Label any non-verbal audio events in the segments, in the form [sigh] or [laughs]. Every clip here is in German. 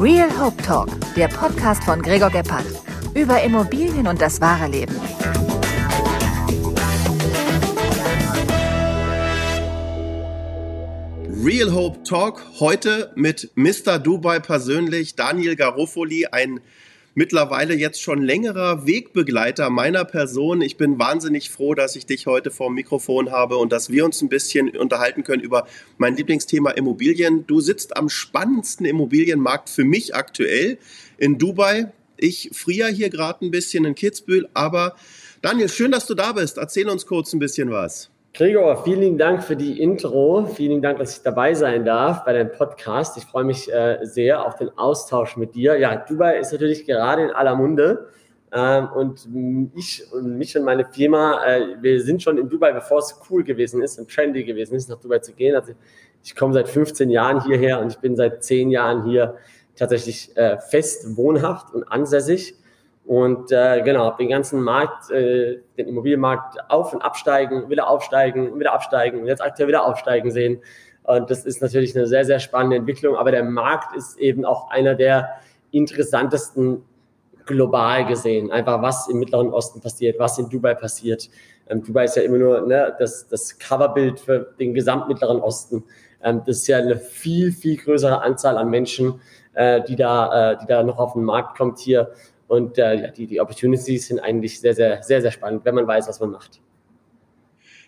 Real Hope Talk, der Podcast von Gregor Gebhardt über Immobilien und das wahre Leben. Real Hope Talk heute mit Mr. Dubai persönlich, Daniel Garofoli, ein mittlerweile jetzt schon längerer Wegbegleiter meiner Person. Ich bin wahnsinnig froh, dass ich dich heute vor dem Mikrofon habe und dass wir uns ein bisschen unterhalten können über mein Lieblingsthema Immobilien. Du sitzt am spannendsten Immobilienmarkt für mich aktuell in Dubai. Ich friere hier gerade ein bisschen in Kitzbühel, aber Daniel, schön, dass du da bist. Erzähl uns kurz ein bisschen was. Gregor, vielen Dank für die Intro. Vielen Dank, dass ich dabei sein darf bei deinem Podcast. Ich freue mich äh, sehr auf den Austausch mit dir. Ja, Dubai ist natürlich gerade in aller Munde. Ähm, und ich und mich und meine Firma, äh, wir sind schon in Dubai, bevor es cool gewesen ist und trendy gewesen ist, nach Dubai zu gehen. Also ich komme seit 15 Jahren hierher und ich bin seit 10 Jahren hier tatsächlich äh, fest wohnhaft und ansässig. Und äh, genau, den ganzen Markt, äh, den Immobilienmarkt auf und absteigen, wieder aufsteigen, wieder absteigen jetzt aktuell wieder aufsteigen sehen. Und das ist natürlich eine sehr, sehr spannende Entwicklung. Aber der Markt ist eben auch einer der interessantesten global gesehen. Einfach was im Mittleren Osten passiert, was in Dubai passiert. Ähm, Dubai ist ja immer nur ne, das, das Coverbild für den gesamten Mittleren Osten. Ähm, das ist ja eine viel, viel größere Anzahl an Menschen, äh, die, da, äh, die da noch auf den Markt kommt hier. Und äh, die, die Opportunities sind eigentlich sehr, sehr, sehr, sehr spannend, wenn man weiß, was man macht.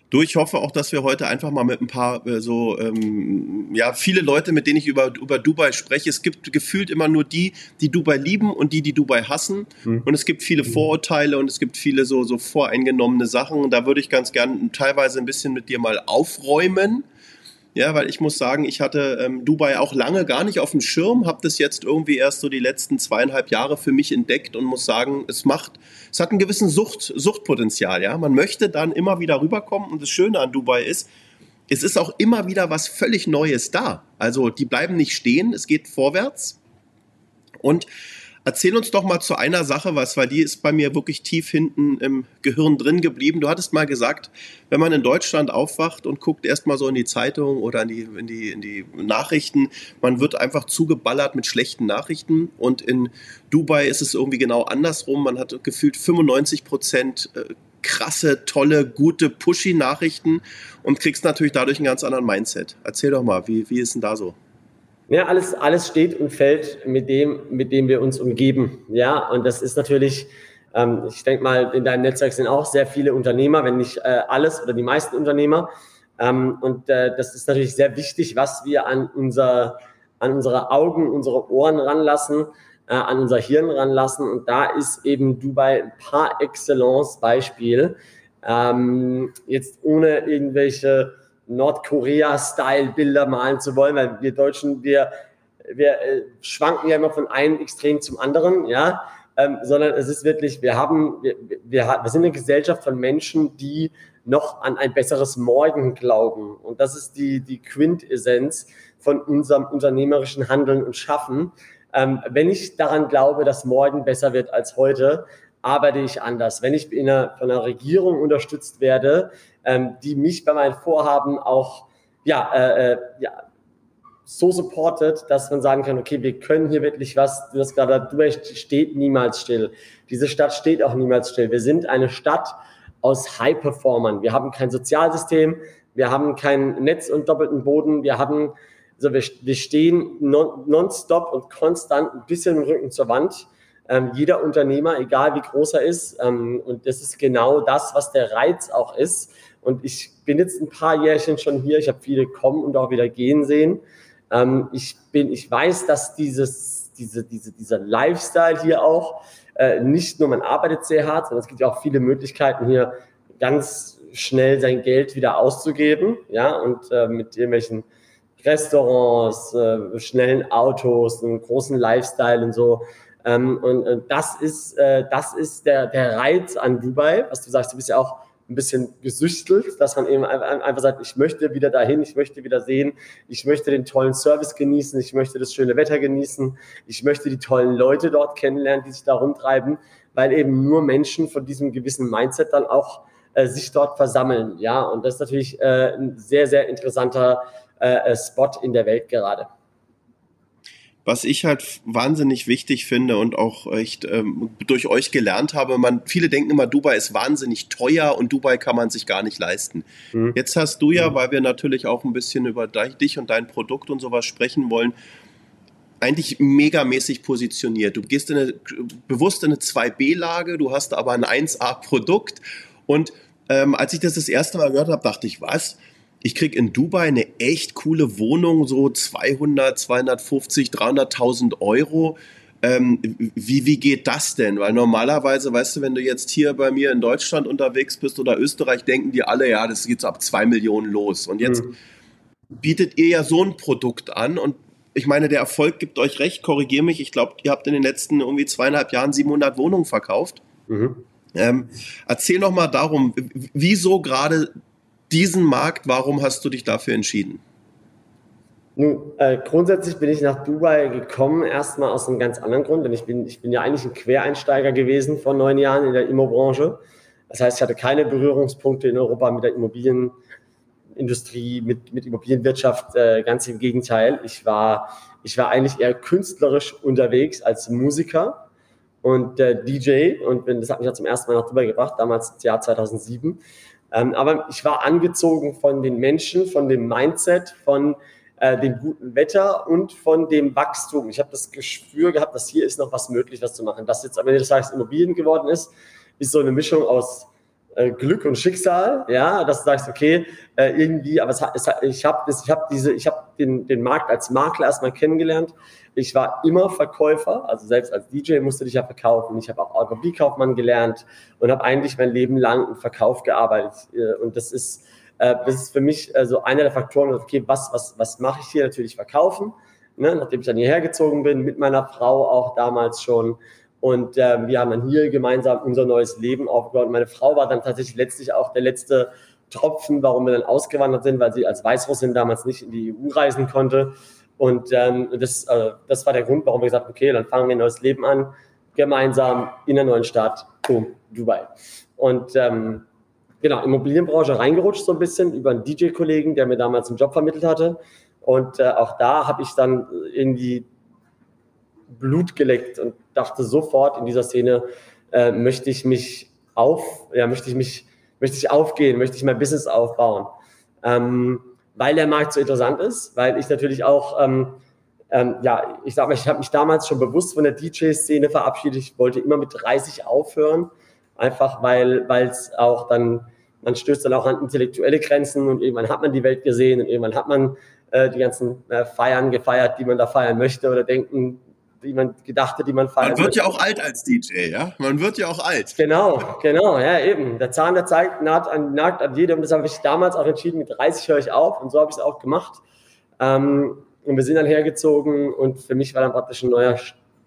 Du, ich hoffe auch, dass wir heute einfach mal mit ein paar äh, so, ähm, ja, viele Leute, mit denen ich über, über Dubai spreche. Es gibt gefühlt immer nur die, die Dubai lieben und die, die Dubai hassen. Mhm. Und es gibt viele Vorurteile und es gibt viele so, so voreingenommene Sachen. Da würde ich ganz gern teilweise ein bisschen mit dir mal aufräumen. Ja, weil ich muss sagen, ich hatte ähm, Dubai auch lange gar nicht auf dem Schirm, habe das jetzt irgendwie erst so die letzten zweieinhalb Jahre für mich entdeckt und muss sagen, es macht, es hat einen gewissen Sucht, Suchtpotenzial. Ja, man möchte dann immer wieder rüberkommen und das Schöne an Dubai ist, es ist auch immer wieder was völlig Neues da. Also die bleiben nicht stehen, es geht vorwärts und Erzähl uns doch mal zu einer Sache was, weil die ist bei mir wirklich tief hinten im Gehirn drin geblieben. Du hattest mal gesagt, wenn man in Deutschland aufwacht und guckt erstmal so in die Zeitung oder in die, in, die, in die Nachrichten, man wird einfach zugeballert mit schlechten Nachrichten. Und in Dubai ist es irgendwie genau andersrum. Man hat gefühlt 95 Prozent äh, krasse, tolle, gute, pushy Nachrichten und kriegst natürlich dadurch einen ganz anderen Mindset. Erzähl doch mal, wie, wie ist denn da so? Ja, alles, alles steht und fällt mit dem, mit dem wir uns umgeben. Ja, und das ist natürlich, ähm, ich denke mal, in deinem Netzwerk sind auch sehr viele Unternehmer, wenn nicht äh, alles oder die meisten Unternehmer. Ähm, und äh, das ist natürlich sehr wichtig, was wir an, unser, an unsere Augen, unsere Ohren ranlassen, äh, an unser Hirn ranlassen. Und da ist eben Dubai ein par excellence Beispiel. Ähm, jetzt ohne irgendwelche Nordkorea-Style-Bilder malen zu wollen, weil wir Deutschen, wir, wir äh, schwanken ja immer von einem Extrem zum anderen, ja, ähm, sondern es ist wirklich, wir haben, wir, wir, wir sind eine Gesellschaft von Menschen, die noch an ein besseres Morgen glauben. Und das ist die, die Quintessenz von unserem unternehmerischen Handeln und Schaffen. Ähm, wenn ich daran glaube, dass morgen besser wird als heute, arbeite ich anders. Wenn ich in einer, von einer Regierung unterstützt werde, ähm, die mich bei meinen Vorhaben auch ja, äh, äh, ja, so supportet, dass man sagen kann, okay, wir können hier wirklich was, du hast gerade, du steht niemals still. Diese Stadt steht auch niemals still. Wir sind eine Stadt aus High-Performern. Wir haben kein Sozialsystem, wir haben kein Netz und doppelten Boden, wir haben, also wir, wir stehen non, nonstop und konstant ein bisschen im Rücken zur Wand. Ähm, jeder Unternehmer, egal wie groß er ist, ähm, und das ist genau das, was der Reiz auch ist, und ich bin jetzt ein paar Jährchen schon hier. Ich habe viele kommen und auch wieder gehen sehen. Ähm, ich bin, ich weiß, dass dieses, diese, diese, dieser Lifestyle hier auch äh, nicht nur man arbeitet sehr hart, sondern es gibt ja auch viele Möglichkeiten hier ganz schnell sein Geld wieder auszugeben, ja, und äh, mit irgendwelchen Restaurants, äh, schnellen Autos, einem großen Lifestyle und so. Ähm, und äh, das ist, äh, das ist der, der Reiz an Dubai, was du sagst, du bist ja auch ein bisschen gesüchtelt, dass man eben einfach sagt, ich möchte wieder dahin, ich möchte wieder sehen, ich möchte den tollen Service genießen, ich möchte das schöne Wetter genießen, ich möchte die tollen Leute dort kennenlernen, die sich da rumtreiben, weil eben nur Menschen von diesem gewissen Mindset dann auch äh, sich dort versammeln. Ja, und das ist natürlich äh, ein sehr, sehr interessanter äh, äh Spot in der Welt gerade. Was ich halt wahnsinnig wichtig finde und auch echt ähm, durch euch gelernt habe, man, viele denken immer, Dubai ist wahnsinnig teuer und Dubai kann man sich gar nicht leisten. Mhm. Jetzt hast du ja, mhm. weil wir natürlich auch ein bisschen über dich und dein Produkt und sowas sprechen wollen, eigentlich megamäßig positioniert. Du gehst in eine, bewusst in eine 2B-Lage, du hast aber ein 1A-Produkt und ähm, als ich das das erste Mal gehört habe, dachte ich, was? Ich krieg in Dubai eine echt coole Wohnung, so 200, 250, 300.000 Euro. Ähm, wie, wie geht das denn? Weil normalerweise, weißt du, wenn du jetzt hier bei mir in Deutschland unterwegs bist oder Österreich, denken die alle, ja, das geht so ab zwei Millionen los. Und jetzt mhm. bietet ihr ja so ein Produkt an und ich meine, der Erfolg gibt euch recht, korrigier mich. Ich glaube, ihr habt in den letzten irgendwie zweieinhalb Jahren 700 Wohnungen verkauft. Mhm. Ähm, erzähl noch mal darum, wieso gerade diesen Markt? Warum hast du dich dafür entschieden? Nun, äh, grundsätzlich bin ich nach Dubai gekommen, erstmal aus einem ganz anderen Grund, denn ich bin, ich bin ja eigentlich ein Quereinsteiger gewesen vor neun Jahren in der Immobranche. Das heißt, ich hatte keine Berührungspunkte in Europa mit der Immobilienindustrie, mit, mit Immobilienwirtschaft, äh, ganz im Gegenteil. Ich war, ich war eigentlich eher künstlerisch unterwegs als Musiker und äh, DJ und bin, das hat mich ja zum ersten Mal nach Dubai gebracht, damals im Jahr 2007. Ähm, aber ich war angezogen von den Menschen, von dem Mindset, von äh, dem guten Wetter und von dem Wachstum. Ich habe das Gespür gehabt, dass hier ist noch was möglich, was zu machen. Dass jetzt am Ende des Tages Immobilien geworden ist, ist so eine Mischung aus Glück und Schicksal, ja, dass du sagst, okay, äh, irgendwie, aber es, es, ich habe ich hab diese, ich habe den, den Markt als Makler erstmal kennengelernt. Ich war immer Verkäufer, also selbst als DJ musste ich ja verkaufen. Ich habe auch Automobilkaufmann gelernt und habe eigentlich mein Leben lang im Verkauf gearbeitet. Äh, und das ist, äh, das ist für mich äh, so einer der Faktoren, okay, was, was, was mache ich hier? Natürlich verkaufen, ne? nachdem ich dann hierher gezogen bin, mit meiner Frau auch damals schon. Und äh, wir haben dann hier gemeinsam unser neues Leben aufgebaut. Meine Frau war dann tatsächlich letztlich auch der letzte Tropfen, warum wir dann ausgewandert sind, weil sie als Weißrussin damals nicht in die EU reisen konnte. Und ähm, das, äh, das war der Grund, warum wir gesagt haben, okay, dann fangen wir ein neues Leben an, gemeinsam in der neuen Stadt, boom, Dubai. Und ähm, genau, Immobilienbranche reingerutscht so ein bisschen über einen DJ-Kollegen, der mir damals einen Job vermittelt hatte. Und äh, auch da habe ich dann irgendwie Blut geleckt und dachte sofort in dieser Szene, äh, möchte ich mich auf, ja, möchte ich mich, möchte ich aufgehen, möchte ich mein Business aufbauen. Ähm, weil der Markt so interessant ist, weil ich natürlich auch, ähm, ähm, ja, ich sag mal, ich habe mich damals schon bewusst von der DJ-Szene verabschiedet. Ich wollte immer mit 30 aufhören, einfach weil es auch dann, man stößt dann auch an intellektuelle Grenzen und irgendwann hat man die Welt gesehen und irgendwann hat man äh, die ganzen äh, Feiern gefeiert, die man da feiern möchte oder denken, die man gedachte, die man feiern Man wird ja auch alt als DJ, ja? Man wird ja auch alt. Genau, genau, ja, eben. Der Zahn der Zeit naht an, naht an jedem. Das habe ich damals auch entschieden, mit 30 höre ich auf und so habe ich es auch gemacht. Ähm, und wir sind dann hergezogen und für mich war dann praktisch ein neuer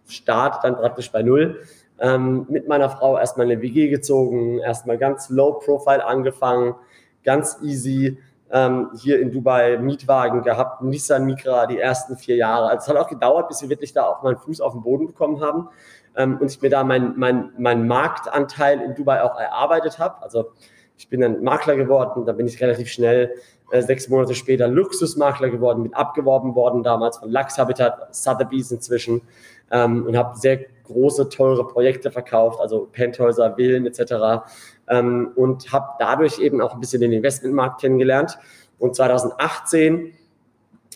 Start, dann praktisch bei Null. Ähm, mit meiner Frau erstmal eine WG gezogen, erstmal ganz low profile angefangen, ganz easy ähm, hier in Dubai Mietwagen gehabt, Nissan Micra die ersten vier Jahre. Also es hat auch gedauert, bis wir wirklich da auch meinen Fuß auf den Boden bekommen haben ähm, und ich mir da meinen mein, mein Marktanteil in Dubai auch erarbeitet habe. Also ich bin dann Makler geworden, da bin ich relativ schnell äh, sechs Monate später Luxusmakler geworden, mit abgeworben worden damals von Lux Habitat, Sotheby's inzwischen ähm, und habe sehr große, teure Projekte verkauft, also Penthäuser, Villen etc ähm, und habe dadurch eben auch ein bisschen den Investmentmarkt kennengelernt. Und 2018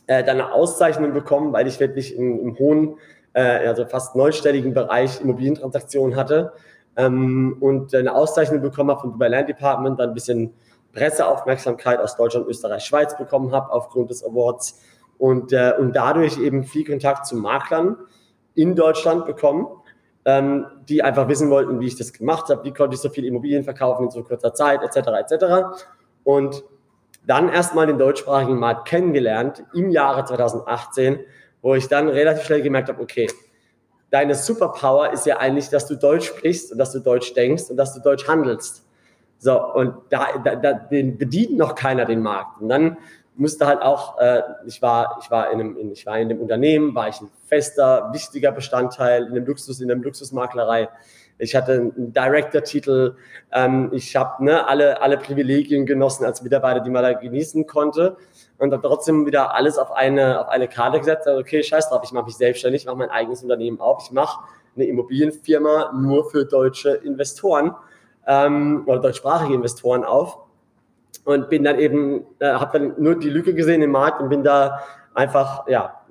äh, dann eine Auszeichnung bekommen, weil ich wirklich im, im hohen, äh, also fast neunstelligen Bereich Immobilientransaktionen hatte. Ähm, und eine Auszeichnung bekommen habe vom Dubai Land Department, dann ein bisschen Presseaufmerksamkeit aus Deutschland, Österreich, Schweiz bekommen habe aufgrund des Awards. Und, äh, und dadurch eben viel Kontakt zu Maklern in Deutschland bekommen ähm, die einfach wissen wollten, wie ich das gemacht habe, wie konnte ich so viele Immobilien verkaufen in so kurzer Zeit, etc. etc. Und dann erstmal den deutschsprachigen Markt kennengelernt im Jahre 2018, wo ich dann relativ schnell gemerkt habe, okay, deine Superpower ist ja eigentlich, dass du Deutsch sprichst und dass du Deutsch denkst und dass du Deutsch handelst. So, und da, da, da den bedient noch keiner den Markt. Und dann musste halt auch, äh, ich war, ich war in einem, in, ich war in dem Unternehmen, war ich ein fester, wichtiger Bestandteil in dem Luxus, in der Luxusmaklerei. ich hatte einen Director-Titel, ähm, ich habe ne, alle, alle Privilegien genossen als Mitarbeiter, die man da genießen konnte und dann trotzdem wieder alles auf eine, auf eine Karte gesetzt. Also, okay, scheiß drauf, ich mache mich selbstständig, mache mein eigenes Unternehmen auf, ich mache eine Immobilienfirma nur für deutsche Investoren ähm, oder deutschsprachige Investoren auf und bin dann eben, äh, habe dann nur die Lücke gesehen im Markt und bin da einfach, ja,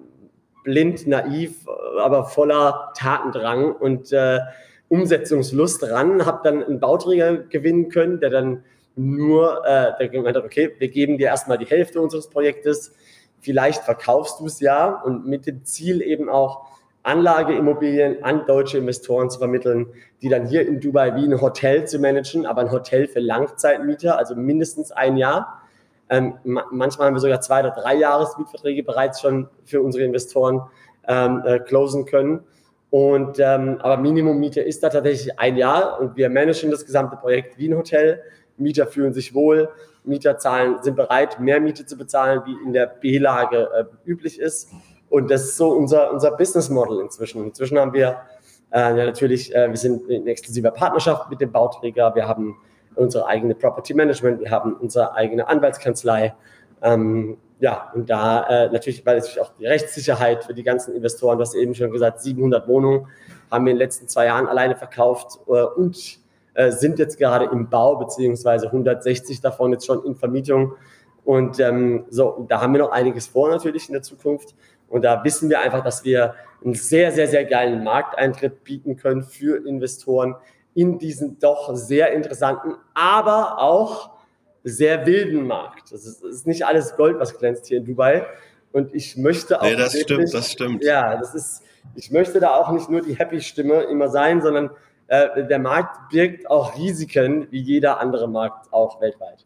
blind, naiv, aber voller Tatendrang und äh, Umsetzungslust ran, habe dann einen Bauträger gewinnen können, der dann nur, äh, der gemeint hat, okay, wir geben dir erstmal die Hälfte unseres Projektes, vielleicht verkaufst du es ja. Und mit dem Ziel eben auch Anlageimmobilien an deutsche Investoren zu vermitteln, die dann hier in Dubai wie ein Hotel zu managen, aber ein Hotel für Langzeitmieter, also mindestens ein Jahr. Ähm, manchmal haben wir sogar zwei oder drei Jahresmietverträge bereits schon für unsere Investoren ähm, äh, closen können. Und ähm, aber Minimummiete ist da tatsächlich ein Jahr und wir managen das gesamte Projekt wie ein Hotel. Mieter fühlen sich wohl, Mieter zahlen, sind bereit, mehr Miete zu bezahlen, wie in der B-Lage äh, üblich ist. Und das ist so unser, unser Business Model inzwischen. Inzwischen haben wir äh, ja natürlich, äh, wir sind in exklusiver Partnerschaft mit dem Bauträger, wir haben unsere eigene Property Management, wir haben unsere eigene Anwaltskanzlei. Ähm, ja, und da äh, natürlich, weil natürlich auch die Rechtssicherheit für die ganzen Investoren, du hast eben schon gesagt, 700 Wohnungen haben wir in den letzten zwei Jahren alleine verkauft äh, und äh, sind jetzt gerade im Bau, beziehungsweise 160 davon jetzt schon in Vermietung. Und ähm, so, da haben wir noch einiges vor natürlich in der Zukunft. Und da wissen wir einfach, dass wir einen sehr, sehr, sehr geilen Markteintritt bieten können für Investoren in diesen doch sehr interessanten, aber auch sehr wilden Markt. Das ist, ist nicht alles Gold, was glänzt hier in Dubai. Und ich möchte auch. Nee, das stimmt, das stimmt. Ja, das ist, ich möchte da auch nicht nur die Happy-Stimme immer sein, sondern äh, der Markt birgt auch Risiken, wie jeder andere Markt auch weltweit.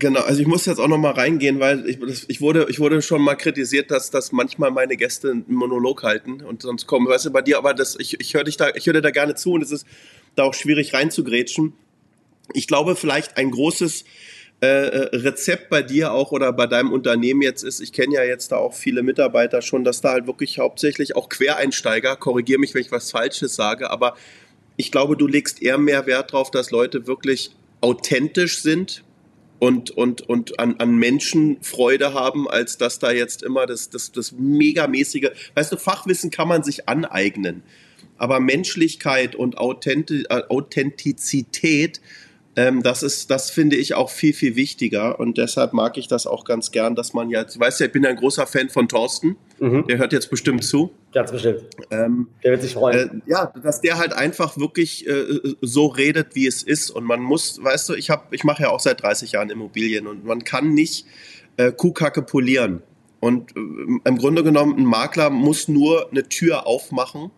Genau, also ich muss jetzt auch noch mal reingehen, weil ich, ich, wurde, ich wurde schon mal kritisiert, dass, dass manchmal meine Gäste einen Monolog halten und sonst kommen, weißt du, bei dir, aber das, ich, ich höre dich da, ich dir da gerne zu und es ist da auch schwierig reinzugrätschen. Ich glaube, vielleicht ein großes äh, äh, Rezept bei dir auch oder bei deinem Unternehmen jetzt ist, ich kenne ja jetzt da auch viele Mitarbeiter schon, dass da halt wirklich hauptsächlich auch Quereinsteiger, korrigiere mich, wenn ich was Falsches sage, aber ich glaube, du legst eher mehr Wert darauf, dass Leute wirklich authentisch sind und, und, und an, an Menschen Freude haben, als dass da jetzt immer das, das, das megamäßige, weißt du, Fachwissen kann man sich aneignen, aber Menschlichkeit und Authentizität ähm, das ist, das finde ich auch viel, viel wichtiger und deshalb mag ich das auch ganz gern, dass man ja, du weißt ja, ich bin ja ein großer Fan von Thorsten, mhm. der hört jetzt bestimmt zu. Ganz bestimmt. Ähm, der wird sich freuen. Äh, ja, dass der halt einfach wirklich äh, so redet, wie es ist und man muss, weißt du, ich habe, ich mache ja auch seit 30 Jahren Immobilien und man kann nicht äh, Kuhkacke polieren. Und äh, im Grunde genommen, ein Makler muss nur eine Tür aufmachen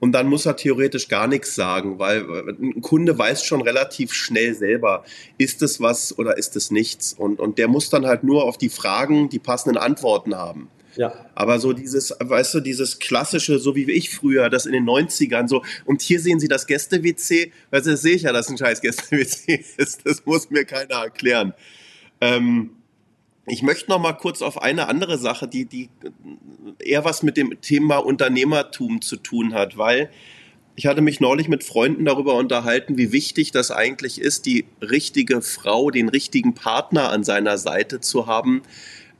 und dann muss er theoretisch gar nichts sagen, weil ein Kunde weiß schon relativ schnell selber, ist es was oder ist es nichts. Und, und der muss dann halt nur auf die Fragen die passenden Antworten haben. Ja. Aber so dieses, weißt du, dieses klassische, so wie ich früher, das in den 90ern so, und hier sehen Sie das Gäste-WC, weißt du, das sehe ich ja, dass ein scheiß Gäste-WC [laughs] ist, das muss mir keiner erklären. Ähm, ich möchte noch mal kurz auf eine andere Sache, die, die eher was mit dem Thema Unternehmertum zu tun hat, weil ich hatte mich neulich mit Freunden darüber unterhalten, wie wichtig das eigentlich ist, die richtige Frau, den richtigen Partner an seiner Seite zu haben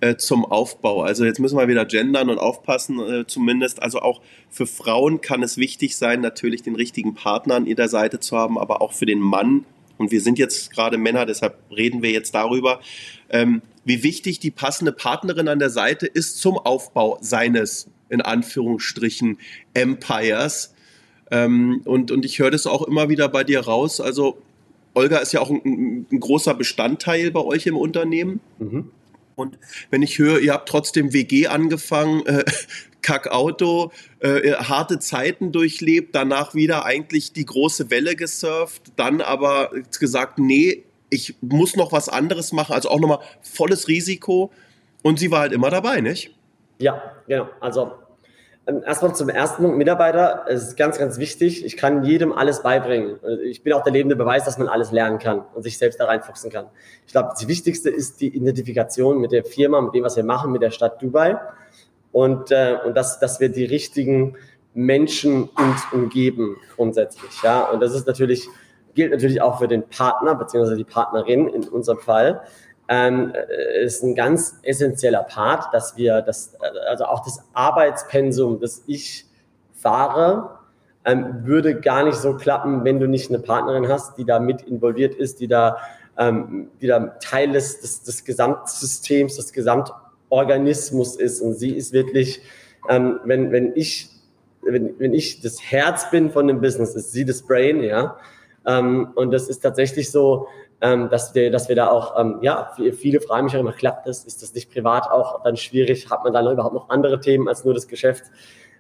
äh, zum Aufbau. Also jetzt müssen wir wieder gendern und aufpassen äh, zumindest. Also auch für Frauen kann es wichtig sein, natürlich den richtigen Partner an ihrer Seite zu haben, aber auch für den Mann. Und wir sind jetzt gerade Männer, deshalb reden wir jetzt darüber. Ähm, wie wichtig die passende Partnerin an der Seite ist zum Aufbau seines, in Anführungsstrichen, Empires. Ähm, und, und ich höre das auch immer wieder bei dir raus. Also Olga ist ja auch ein, ein großer Bestandteil bei euch im Unternehmen. Mhm. Und wenn ich höre, ihr habt trotzdem WG angefangen, äh, Kackauto, äh, harte Zeiten durchlebt, danach wieder eigentlich die große Welle gesurft, dann aber gesagt, nee, ich muss noch was anderes machen, also auch nochmal volles Risiko. Und sie war halt immer dabei, nicht? Ja, genau. Also ähm, erstmal zum ersten Punkt, Mitarbeiter, es ist ganz, ganz wichtig. Ich kann jedem alles beibringen. Also, ich bin auch der lebende Beweis, dass man alles lernen kann und sich selbst da reinfuchsen kann. Ich glaube, das Wichtigste ist die Identifikation mit der Firma, mit dem, was wir machen, mit der Stadt Dubai. Und, äh, und dass, dass wir die richtigen Menschen uns umgeben grundsätzlich. Ja, und das ist natürlich gilt natürlich auch für den Partner bzw. die Partnerin in unserem Fall. Ähm, äh, ist ein ganz essentieller Part, dass wir das, also auch das Arbeitspensum, das ich fahre, ähm, würde gar nicht so klappen, wenn du nicht eine Partnerin hast, die da mit involviert ist, die da, ähm, die da Teil des, des, des Gesamtsystems, des Gesamtorganismus ist. Und sie ist wirklich, ähm, wenn, wenn ich wenn, wenn ich das Herz bin von dem Business, ist sie das Brain, ja. Ähm, und das ist tatsächlich so, ähm, dass, wir, dass wir da auch, ähm, ja, viele fragen mich auch immer, klappt das? Ist das nicht privat auch dann schwierig? Hat man dann überhaupt noch andere Themen als nur das Geschäft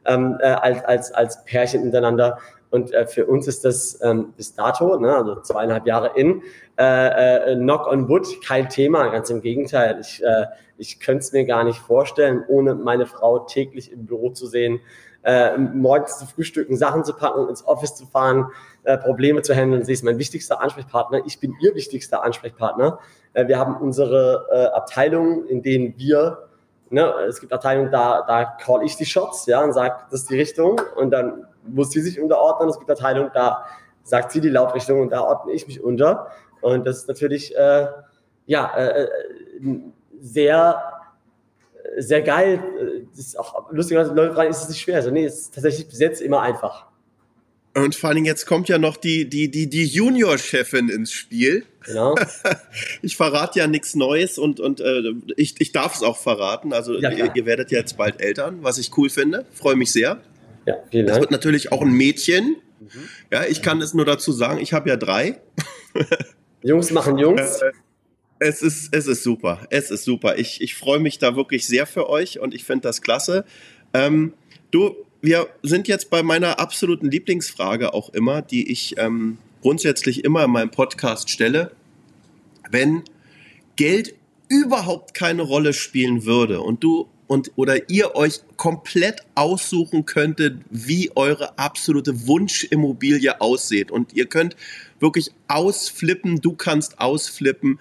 ähm, äh, als, als, als Pärchen miteinander? Und äh, für uns ist das ähm, bis dato, ne, also zweieinhalb Jahre in, äh, äh, Knock on Wood kein Thema, ganz im Gegenteil. Ich, äh, ich könnte es mir gar nicht vorstellen, ohne meine Frau täglich im Büro zu sehen, äh, morgens zu frühstücken, Sachen zu packen, ins Office zu fahren, äh, Probleme zu handeln. Sie ist mein wichtigster Ansprechpartner. Ich bin ihr wichtigster Ansprechpartner. Äh, wir haben unsere äh, Abteilungen, in denen wir Ne, es gibt Abteilungen, da, da call ich die Shots, ja, und sage, das ist die Richtung, und dann muss sie sich unterordnen. Es gibt Abteilungen, da sagt sie die Lautrichtung und da ordne ich mich unter. Und das ist natürlich, äh, ja, äh, äh sehr sehr geil. Das ist auch lustigerweise, Leute fragen, ist es nicht schwer? Also, nee, es ist tatsächlich bis jetzt immer einfach. Und vor allen Dingen, jetzt kommt ja noch die, die, die, die Junior-Chefin ins Spiel. Genau. [laughs] ich verrate ja nichts Neues und, und äh, ich, ich darf es auch verraten. Also ja, ihr, ihr, werdet ja jetzt bald Eltern, was ich cool finde. Freue mich sehr. Ja, vielen Dank. Es wird natürlich auch ein Mädchen. Mhm. Ja, ich kann es nur dazu sagen, ich habe ja drei. [laughs] Jungs machen Jungs. Äh, es ist, es ist super. Es ist super. Ich, ich freue mich da wirklich sehr für euch und ich finde das klasse. Ähm, du, wir sind jetzt bei meiner absoluten Lieblingsfrage auch immer, die ich ähm, grundsätzlich immer in meinem Podcast stelle. Wenn Geld überhaupt keine Rolle spielen würde und du und oder ihr euch komplett aussuchen könntet, wie eure absolute Wunschimmobilie aussieht und ihr könnt wirklich ausflippen, du kannst ausflippen,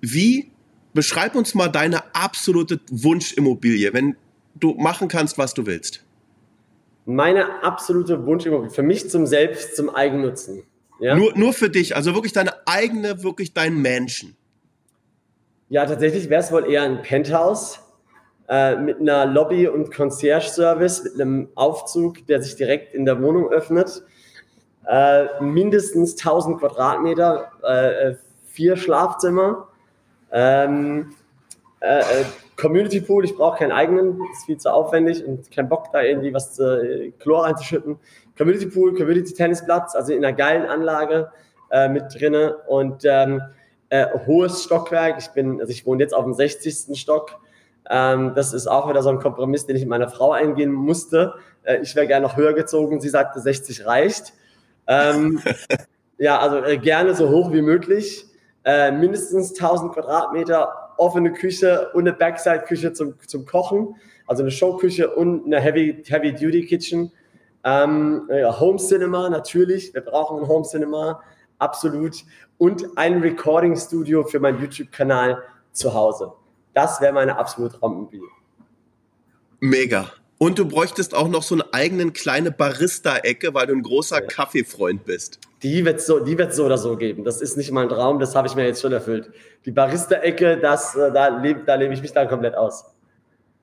wie, beschreib uns mal deine absolute Wunschimmobilie, wenn du machen kannst, was du willst. Meine absolute Wunschimmobilie, für mich zum Selbst, zum Eigennutzen. Ja? Nur, nur für dich, also wirklich deine eigene, wirklich dein Menschen. Ja, tatsächlich wäre es wohl eher ein Penthouse äh, mit einer Lobby- und Concierge-Service, mit einem Aufzug, der sich direkt in der Wohnung öffnet. Äh, mindestens 1000 Quadratmeter, äh, äh, vier Schlafzimmer ähm, äh, äh, Community Pool, ich brauche keinen eigenen, ist viel zu aufwendig und kein Bock da irgendwie was äh, Chlor reinzuschütten. Community Pool, Community Tennisplatz, also in einer geilen Anlage äh, mit drinne und ähm, äh, hohes Stockwerk. Ich bin, also ich wohne jetzt auf dem 60. Stock. Ähm, das ist auch wieder so ein Kompromiss, den ich mit meiner Frau eingehen musste. Äh, ich wäre gerne noch höher gezogen. Sie sagte, 60 reicht. Ähm, [laughs] ja, also äh, gerne so hoch wie möglich. Äh, mindestens 1000 Quadratmeter, offene Küche und eine Backside-Küche zum, zum Kochen, also eine Showküche und eine Heavy-Duty-Kitchen. ähm, Home Cinema natürlich, wir brauchen ein Home Cinema, absolut. Und ein Recording-Studio für meinen YouTube-Kanal zu Hause. Das wäre meine absolute Traumimmobilie. Mega. Und du bräuchtest auch noch so eine eigene kleine Barista-Ecke, weil du ein großer ja. Kaffeefreund bist. Die wird so, die wird so oder so geben. Das ist nicht mein Traum, das habe ich mir jetzt schon erfüllt. Die Barista-Ecke, das, äh, da lebe da leb ich mich dann komplett aus.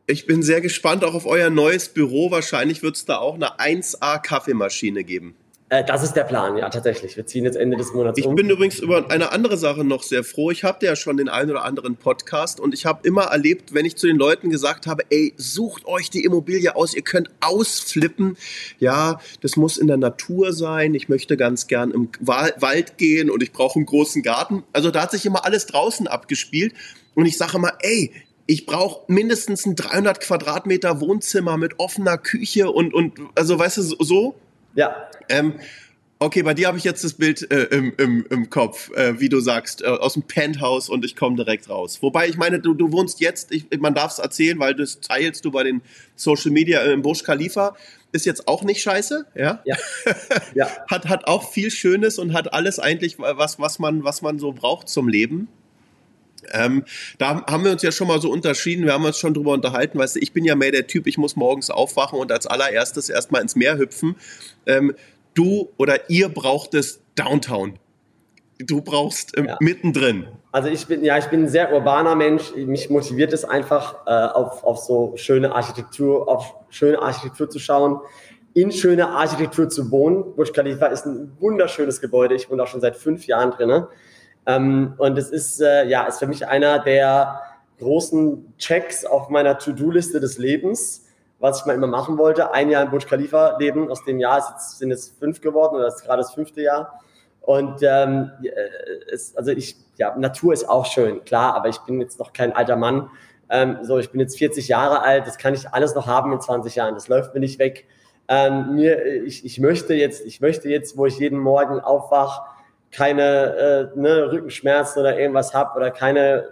Ich bin sehr gespannt auch auf euer neues Büro. Wahrscheinlich wird es da auch eine 1A-Kaffeemaschine geben. Äh, das ist der Plan, ja, tatsächlich. Wir ziehen jetzt Ende des Monats ich um. Ich bin übrigens über eine andere Sache noch sehr froh. Ich habe ja schon den einen oder anderen Podcast und ich habe immer erlebt, wenn ich zu den Leuten gesagt habe, ey, sucht euch die Immobilie aus, ihr könnt ausflippen. Ja, das muss in der Natur sein. Ich möchte ganz gern im Wald gehen und ich brauche einen großen Garten. Also da hat sich immer alles draußen abgespielt und ich sage immer, ey, ich brauche mindestens ein 300 Quadratmeter Wohnzimmer mit offener Küche und, und also weißt du, so. Ja. Ähm, okay, bei dir habe ich jetzt das Bild äh, im, im, im Kopf, äh, wie du sagst, äh, aus dem Penthouse und ich komme direkt raus. Wobei ich meine, du, du wohnst jetzt, ich, man darf es erzählen, weil das teilst du bei den Social Media im Burj Khalifa. Ist jetzt auch nicht scheiße, ja? Ja. [laughs] ja. hat, hat auch viel Schönes und hat alles eigentlich, was, was, man, was man so braucht zum Leben. Ähm, da haben wir uns ja schon mal so unterschieden, wir haben uns schon drüber unterhalten, weißt du, ich bin ja mehr der Typ, ich muss morgens aufwachen und als allererstes erstmal ins Meer hüpfen. Ähm, du oder ihr braucht es Downtown. Du brauchst ähm, ja. mittendrin. Also ich bin, ja, ich bin ein sehr urbaner Mensch. Mich motiviert es einfach, äh, auf, auf so schöne Architektur, auf schöne Architektur zu schauen, in schöne Architektur zu wohnen. Burj Khalifa ist ein wunderschönes Gebäude. Ich wohne auch schon seit fünf Jahren drin. Ähm, und es ist, äh, ja, ist für mich einer der großen Checks auf meiner To-Do-Liste des Lebens, was ich mal immer machen wollte. Ein Jahr im Burj Khalifa leben, aus dem Jahr jetzt, sind es fünf geworden oder ist gerade das fünfte Jahr. Und ähm, äh, es, also ich, ja, Natur ist auch schön, klar, aber ich bin jetzt noch kein alter Mann. Ähm, so, ich bin jetzt 40 Jahre alt, das kann ich alles noch haben in 20 Jahren, das läuft mir nicht weg. Ähm, mir, ich, ich möchte jetzt, ich möchte jetzt, wo ich jeden Morgen aufwache, keine äh, ne, Rückenschmerzen oder irgendwas habe oder keine,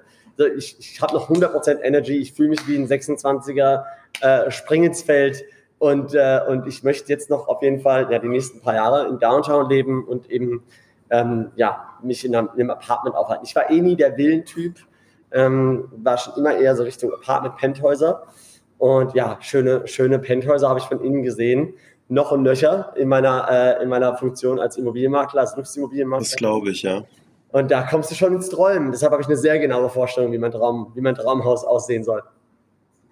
ich, ich habe noch 100% Energy, ich fühle mich wie ein 26er äh, Spring ins Feld und, äh, und ich möchte jetzt noch auf jeden Fall ja, die nächsten paar Jahre in Downtown leben und eben ähm, ja, mich in einem, in einem Apartment aufhalten. Ich war eh nie der Villentyp, ähm, war schon immer eher so Richtung Apartment-Penthäuser. Und ja, schöne, schöne Penthäuser habe ich von innen gesehen. Noch und nöcher in meiner, äh, in meiner Funktion als Immobilienmakler, als Luximmobilienmakler. Das glaube ich, ja. Und da kommst du schon ins Träumen. Deshalb habe ich eine sehr genaue Vorstellung, wie mein, Traum, wie mein Traumhaus aussehen soll.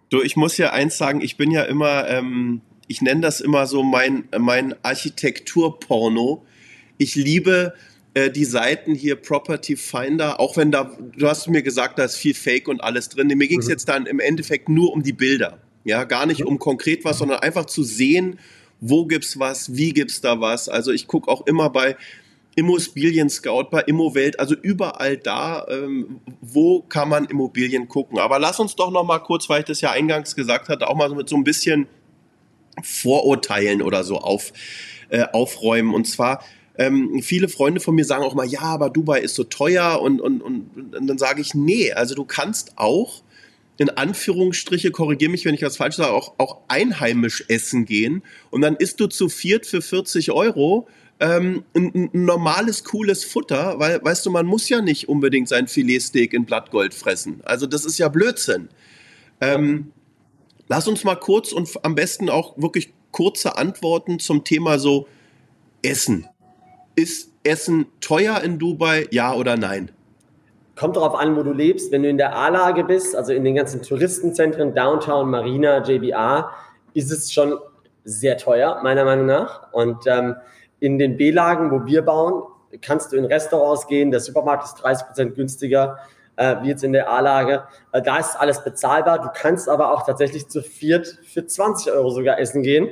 Du, ich muss ja eins sagen, ich bin ja immer, ähm, ich nenne das immer so mein, mein Architekturporno. Ich liebe äh, die Seiten hier Property Finder, auch wenn da, du hast mir gesagt, da ist viel Fake und alles drin. Mir ging es mhm. jetzt dann im Endeffekt nur um die Bilder. Ja, gar nicht mhm. um konkret was, sondern einfach zu sehen, wo gibt's was, wie gibt's da was. Also ich gucke auch immer bei Immobilien Scout, bei Immowelt, also überall da, ähm, wo kann man Immobilien gucken. Aber lass uns doch noch mal kurz, weil ich das ja eingangs gesagt hatte, auch mal so mit so ein bisschen Vorurteilen oder so auf, äh, aufräumen. Und zwar ähm, viele Freunde von mir sagen auch mal, ja, aber Dubai ist so teuer und, und, und, und dann sage ich, nee, also du kannst auch in Anführungsstriche, korrigiere mich, wenn ich was falsch sage, auch, auch einheimisch essen gehen und dann isst du zu viert für 40 Euro ähm, ein, ein, normales, cooles Futter, weil, weißt du, man muss ja nicht unbedingt sein Filetsteak in Blattgold fressen. Also das ist ja Blödsinn. Ähm, lass uns mal kurz und am besten auch wirklich kurze Antworten zum Thema so Essen. Ist Essen teuer in Dubai, ja oder nein? Kommt darauf an, wo du lebst. Wenn du in der A-Lage bist, also in den ganzen Touristenzentren, Downtown, Marina, JBA, ist es schon sehr teuer, meiner Meinung nach. Und ähm, in den B-Lagen, wo wir bauen, kannst du in Restaurants gehen. Der Supermarkt ist 30 Prozent günstiger äh, wie jetzt in der A-Lage. Äh, da ist alles bezahlbar. Du kannst aber auch tatsächlich zu viert für 20 Euro sogar essen gehen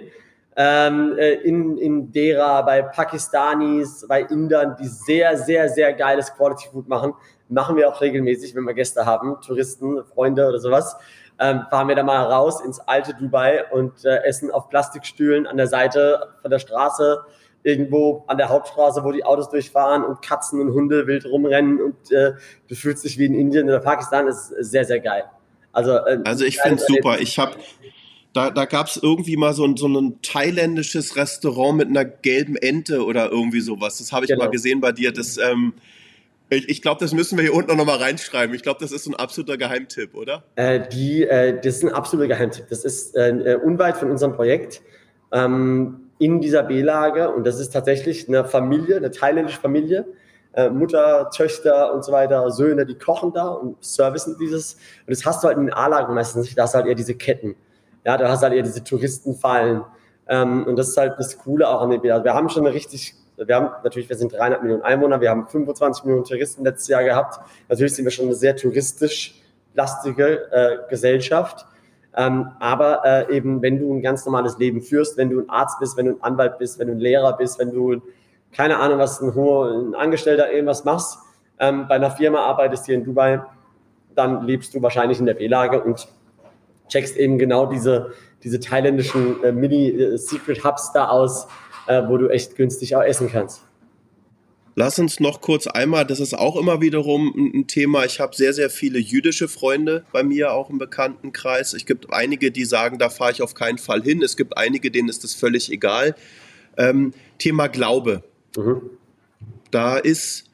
ähm, äh, in, in Dera, bei Pakistanis, bei Indern, die sehr, sehr, sehr geiles Quality Food machen. Machen wir auch regelmäßig, wenn wir Gäste haben, Touristen, Freunde oder sowas. Ähm, fahren wir da mal raus ins alte Dubai und äh, essen auf Plastikstühlen an der Seite von der Straße, irgendwo an der Hauptstraße, wo die Autos durchfahren und Katzen und Hunde wild rumrennen und äh, du fühlst dich wie in Indien oder Pakistan. Das ist sehr, sehr geil. Also, äh, also ich finde es super. Ich habe da, da gab es irgendwie mal so ein, so ein thailändisches Restaurant mit einer gelben Ente oder irgendwie sowas. Das habe ich genau. mal gesehen bei dir. Das, ähm, ich, ich glaube, das müssen wir hier unten noch mal reinschreiben. Ich glaube, das ist so ein absoluter Geheimtipp, oder? Äh, die, äh, das ist ein absoluter Geheimtipp. Das ist äh, äh, unweit von unserem Projekt ähm, in dieser B-Lage. Und das ist tatsächlich eine Familie, eine thailändische Familie. Äh, Mutter, Töchter und so weiter, Söhne, die kochen da und servicen dieses. Und das hast du halt in den A-Lagen meistens nicht. Da hast du halt eher diese Ketten. Ja, da hast du halt eher diese Touristenfallen. Ähm, und das ist halt das Coole auch an den Bildern. Wir haben schon eine richtig, wir haben natürlich, wir sind 300 Millionen Einwohner, wir haben 25 Millionen Touristen letztes Jahr gehabt. Natürlich sind wir schon eine sehr touristisch lastige äh, Gesellschaft. Ähm, aber äh, eben, wenn du ein ganz normales Leben führst, wenn du ein Arzt bist, wenn du ein Anwalt bist, wenn du ein Lehrer bist, wenn du, keine Ahnung, was ein, ein Angestellter irgendwas machst, ähm, bei einer Firma arbeitest hier in Dubai, dann lebst du wahrscheinlich in der B-Lage und checkst eben genau diese, diese thailändischen äh, Mini-Secret-Hubs da aus, äh, wo du echt günstig auch essen kannst. Lass uns noch kurz einmal, das ist auch immer wiederum ein Thema. Ich habe sehr, sehr viele jüdische Freunde bei mir auch im Bekanntenkreis. Es gibt einige, die sagen, da fahre ich auf keinen Fall hin. Es gibt einige, denen ist das völlig egal. Ähm, Thema Glaube. Mhm. Da ist,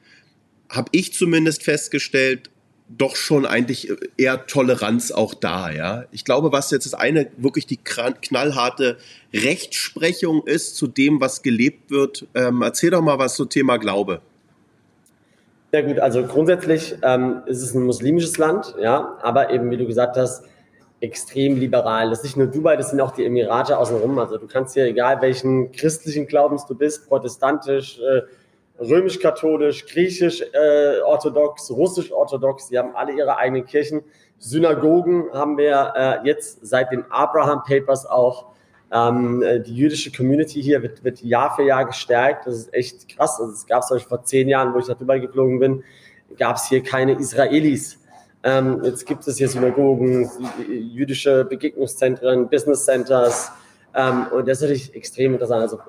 habe ich zumindest festgestellt, doch schon eigentlich eher Toleranz auch da, ja. Ich glaube, was jetzt das eine wirklich die knallharte Rechtsprechung ist zu dem, was gelebt wird. Ähm, erzähl doch mal was zum Thema Glaube. Ja gut, also grundsätzlich ähm, ist es ein muslimisches Land, ja, aber eben, wie du gesagt hast, extrem liberal. Das ist nicht nur Dubai, das sind auch die Emirate außenrum. Also du kannst hier, egal welchen christlichen Glaubens du bist, protestantisch, äh, römisch-katholisch, griechisch-orthodox, äh, russisch-orthodox, die haben alle ihre eigenen Kirchen. Synagogen haben wir äh, jetzt seit den Abraham Papers auch. Ähm, äh, die jüdische Community hier wird, wird Jahr für Jahr gestärkt. Das ist echt krass. Also es gab es vor zehn Jahren, wo ich Dubai geflogen bin, gab es hier keine Israelis. Ähm, jetzt gibt es hier Synagogen, jüdische Begegnungszentren, Business Centers. Ähm, und das ist natürlich extrem interessant. Also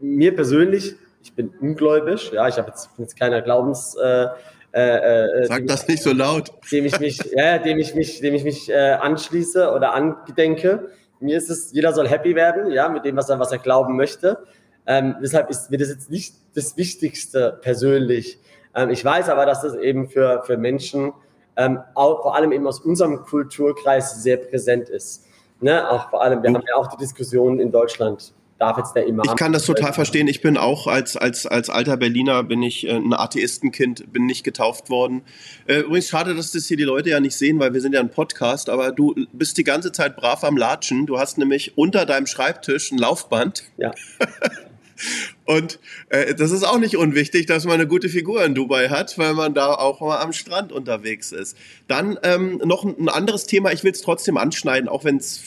mir persönlich ich bin ungläubig, ja, ich habe jetzt, bin jetzt keiner Glaubens. Äh, äh, äh Sag das nicht so laut. Dem ich mich, ja, dem ich mich, dem ich mich äh, anschließe oder angedenke. Mir ist es, jeder soll happy werden, ja, mit dem, was er, was er glauben möchte. Ähm, deshalb ist mir das jetzt nicht das Wichtigste persönlich. Ähm, ich weiß aber, dass das eben für, für Menschen, ähm, auch, vor allem eben aus unserem Kulturkreis sehr präsent ist. Ne? Auch vor allem, wir haben ja auch die Diskussion in Deutschland darf jetzt der Imam. Ich kann das total verstehen. Ich bin auch als, als, als alter Berliner bin ich äh, ein Atheistenkind, bin nicht getauft worden. Äh, übrigens schade, dass das hier die Leute ja nicht sehen, weil wir sind ja ein Podcast, aber du bist die ganze Zeit brav am Latschen. Du hast nämlich unter deinem Schreibtisch ein Laufband. Ja. [laughs] Und äh, das ist auch nicht unwichtig, dass man eine gute Figur in Dubai hat, weil man da auch mal am Strand unterwegs ist. Dann ähm, noch ein anderes Thema, ich will es trotzdem anschneiden, auch wenn es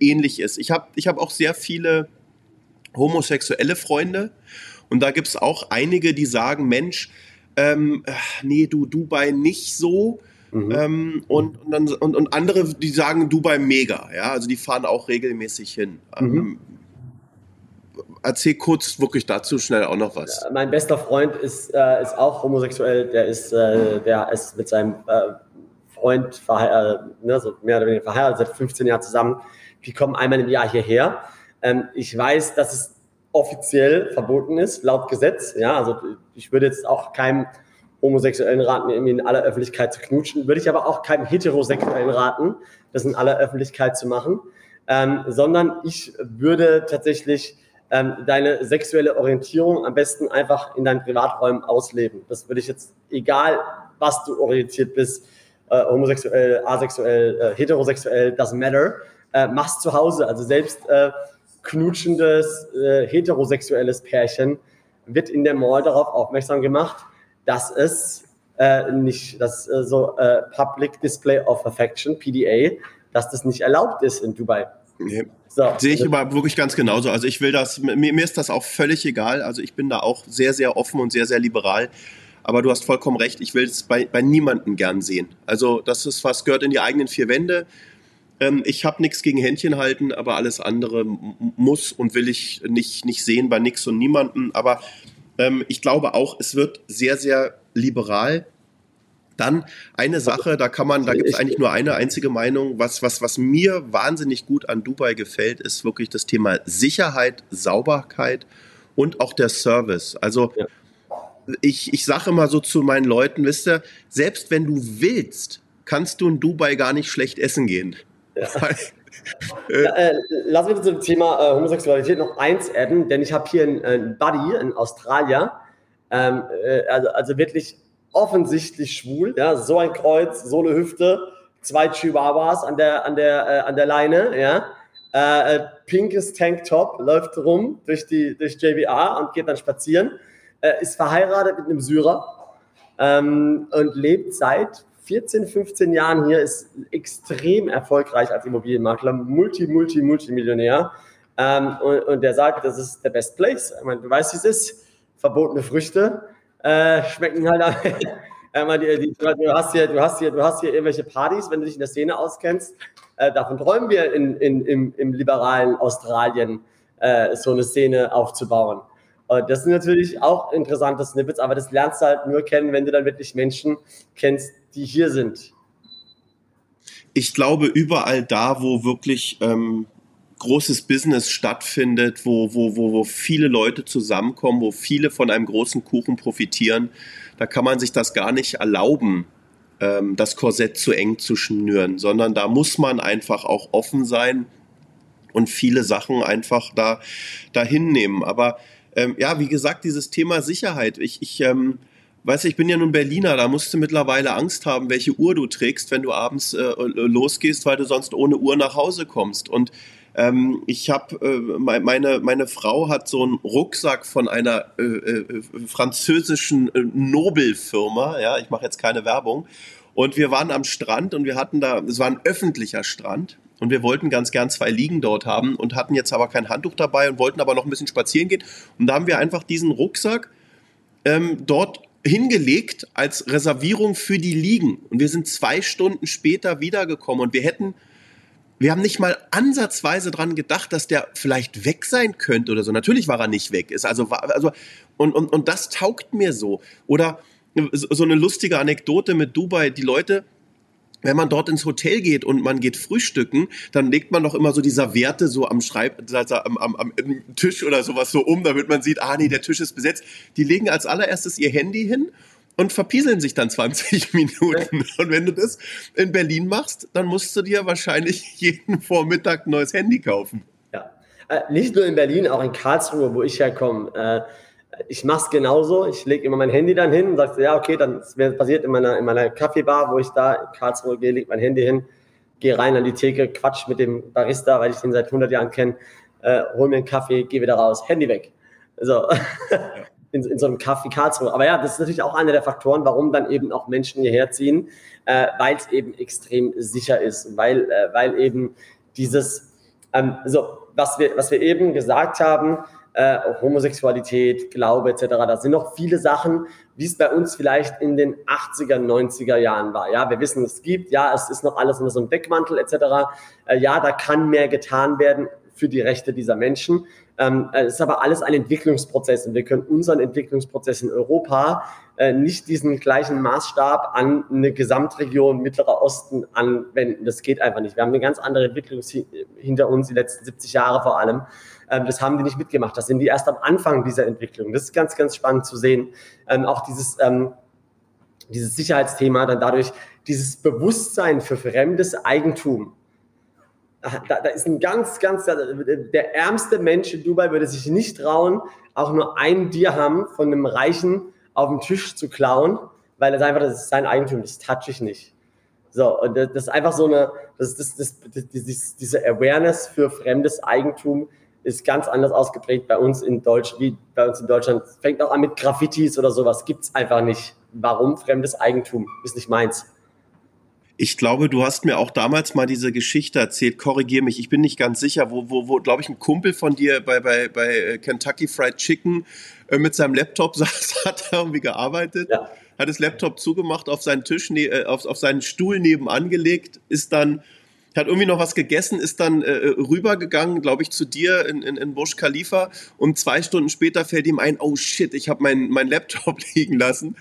ähnlich ist. Ich habe ich hab auch sehr viele homosexuelle Freunde und da gibt es auch einige, die sagen, Mensch, ähm, nee, du Dubai nicht so. Mhm. Ähm, und, und, dann, und, und, andere, die sagen Dubai mega, ja, also die fahren auch regelmäßig hin. Mhm. Ähm, erzähl kurz wirklich dazu schnell auch noch was. Mein bester Freund ist, äh, ist auch homosexuell, der ist, äh, der ist mit seinem äh, Freund, äh, ne, so mehr oder weniger verheiratet, seit 15 Jahren zusammen. Die kommen einmal im Jahr hierher. Ähm, ich weiß, dass es offiziell verboten ist, laut Gesetz. Ja, also ich würde jetzt auch keinem Homosexuellen raten, irgendwie in aller Öffentlichkeit zu knutschen. Würde ich aber auch keinem Heterosexuellen raten, das in aller Öffentlichkeit zu machen. Ähm, sondern ich würde tatsächlich ähm, deine sexuelle Orientierung am besten einfach in deinen Privaträumen ausleben. Das würde ich jetzt, egal was du orientiert bist, äh, homosexuell, asexuell, äh, heterosexuell, doesn't matter, äh, machst zu Hause. Also selbst äh, knutschendes, äh, heterosexuelles Pärchen wird in der Mall darauf aufmerksam gemacht, dass es äh, nicht, dass äh, so Public Display of Affection, PDA, dass das nicht erlaubt ist in Dubai. Nee. So. Sehe ich aber wirklich ganz genauso. Also ich will das, mir, mir ist das auch völlig egal. Also ich bin da auch sehr, sehr offen und sehr, sehr liberal. Aber du hast vollkommen recht, ich will es bei, bei niemandem gern sehen. Also das ist was, gehört in die eigenen vier Wände. Ähm, ich habe nichts gegen Händchen halten, aber alles andere muss und will ich nicht, nicht sehen bei nix und niemandem. Aber ähm, ich glaube auch, es wird sehr, sehr liberal. Dann eine Sache, da kann man, da gibt es eigentlich nur eine einzige Meinung. Was, was, was mir wahnsinnig gut an Dubai gefällt, ist wirklich das Thema Sicherheit, Sauberkeit und auch der Service. Also ja ich, ich sage immer so zu meinen Leuten, wisst ihr, selbst wenn du willst, kannst du in Dubai gar nicht schlecht essen gehen. Ja. [laughs] äh, äh, lass mich zum Thema äh, Homosexualität noch eins adden, denn ich habe hier einen, einen Buddy, einen Australier, ähm, äh, also, also wirklich offensichtlich schwul, ja, so ein Kreuz, so eine Hüfte, zwei Chihuahuas an der, an der, äh, an der Leine, ja, äh, pinkes Tanktop, läuft rum durch, die, durch JBR und geht dann spazieren äh, ist verheiratet mit einem Syrer ähm, und lebt seit 14, 15 Jahren hier, ist extrem erfolgreich als Immobilienmakler, Multi, Multi, Multimillionär. Ähm, und, und der sagt, das ist der Best Place. Ich meine, du weißt, wie es ist. Verbotene Früchte äh, schmecken halt. [laughs] Die, die, du, hast hier, du, hast hier, du hast hier irgendwelche Partys, wenn du dich in der Szene auskennst. Äh, davon träumen wir in, in, im, im liberalen Australien, äh, so eine Szene aufzubauen. Und das sind natürlich auch interessante Snippets, aber das lernst du halt nur kennen, wenn du dann wirklich Menschen kennst, die hier sind. Ich glaube, überall da, wo wirklich ähm, großes Business stattfindet, wo, wo, wo, wo viele Leute zusammenkommen, wo viele von einem großen Kuchen profitieren, da kann man sich das gar nicht erlauben, ähm, das Korsett zu eng zu schnüren, sondern da muss man einfach auch offen sein und viele Sachen einfach da, da hinnehmen. Aber ähm, ja, wie gesagt, dieses Thema Sicherheit. Ich, ich ähm, Weißt du, ich bin ja nun Berliner, da musst du mittlerweile Angst haben, welche Uhr du trägst, wenn du abends äh, losgehst, weil du sonst ohne Uhr nach Hause kommst. Und ähm, ich habe, äh, meine, meine Frau hat so einen Rucksack von einer äh, äh, französischen äh, Nobelfirma, ja, ich mache jetzt keine Werbung. Und wir waren am Strand und wir hatten da, es war ein öffentlicher Strand. Und wir wollten ganz gern zwei Liegen dort haben und hatten jetzt aber kein Handtuch dabei und wollten aber noch ein bisschen spazieren gehen. Und da haben wir einfach diesen Rucksack ähm, dort hingelegt als Reservierung für die Liegen. Und wir sind zwei Stunden später wiedergekommen und wir hätten, wir haben nicht mal ansatzweise dran gedacht, dass der vielleicht weg sein könnte oder so. Natürlich war er nicht weg. Ist also, also und, und, und das taugt mir so. Oder so eine lustige Anekdote mit Dubai. Die Leute, wenn man dort ins Hotel geht und man geht frühstücken, dann legt man doch immer so die Serviette so am Schreib, also am, am, am Tisch oder sowas so um, damit man sieht, ah nee, der Tisch ist besetzt. Die legen als allererstes ihr Handy hin und verpieseln sich dann [laughs] 20 Minuten. Und wenn du das in Berlin machst, dann musst du dir wahrscheinlich jeden Vormittag ein neues Handy kaufen. Ja, äh, nicht nur in Berlin, auch in Karlsruhe, wo ich herkomme. Äh, ich mache es genauso. Ich lege immer mein Handy dann hin und sage, ja, okay, dann passiert in meiner, in meiner Kaffeebar, wo ich da in Karlsruhe gehe, lege mein Handy hin, gehe rein an die Theke, quatsch mit dem Barista, weil ich den seit 100 Jahren kenne, äh, hol mir einen Kaffee, gehe wieder raus, Handy weg. So. [laughs] in, in so einem Kaffee Karlsruhe. Aber ja, das ist natürlich auch einer der Faktoren, warum dann eben auch Menschen hierher ziehen, äh, weil es eben extrem sicher ist, weil, äh, weil eben dieses, ähm, so, was wir, was wir eben gesagt haben, äh, Homosexualität, Glaube etc. Da sind noch viele Sachen, wie es bei uns vielleicht in den 80er, 90er Jahren war. Ja, wir wissen, es gibt, ja, es ist noch alles unter so einem Deckmantel etc. Äh, ja, da kann mehr getan werden für die Rechte dieser Menschen. Ähm, es ist aber alles ein Entwicklungsprozess und wir können unseren Entwicklungsprozess in Europa äh, nicht diesen gleichen Maßstab an eine Gesamtregion Mittlerer Osten anwenden. Das geht einfach nicht. Wir haben eine ganz andere Entwicklung hinter uns, die letzten 70 Jahre vor allem. Ähm, das haben die nicht mitgemacht. Das sind die erst am Anfang dieser Entwicklung. Das ist ganz, ganz spannend zu sehen. Ähm, auch dieses, ähm, dieses Sicherheitsthema, dann dadurch dieses Bewusstsein für fremdes Eigentum. Da, da ist ein ganz, ganz, der ärmste Mensch in Dubai würde sich nicht trauen, auch nur ein Dirham von einem Reichen auf dem Tisch zu klauen, weil das einfach, das ist sein Eigentum, das touch ich nicht. So, und das ist einfach so eine, das, das, das, das, diese Awareness für fremdes Eigentum ist ganz anders ausgeprägt bei uns in Deutsch, wie bei uns in Deutschland. Fängt auch an mit Graffitis oder sowas. Gibt's einfach nicht. Warum? Fremdes Eigentum ist nicht meins. Ich glaube, du hast mir auch damals mal diese Geschichte erzählt. Korrigier mich, ich bin nicht ganz sicher, wo, wo, wo glaube ich, ein Kumpel von dir bei, bei, bei Kentucky Fried Chicken äh, mit seinem Laptop [laughs] saß, hat er irgendwie gearbeitet, ja. hat das Laptop zugemacht, auf seinen Tisch, ne, äh, auf, auf seinen Stuhl nebenan gelegt, ist dann hat irgendwie noch was gegessen, ist dann äh, rübergegangen, glaube ich, zu dir in, in, in Burj Khalifa und zwei Stunden später fällt ihm ein, oh shit, ich habe mein, mein Laptop [laughs] liegen lassen.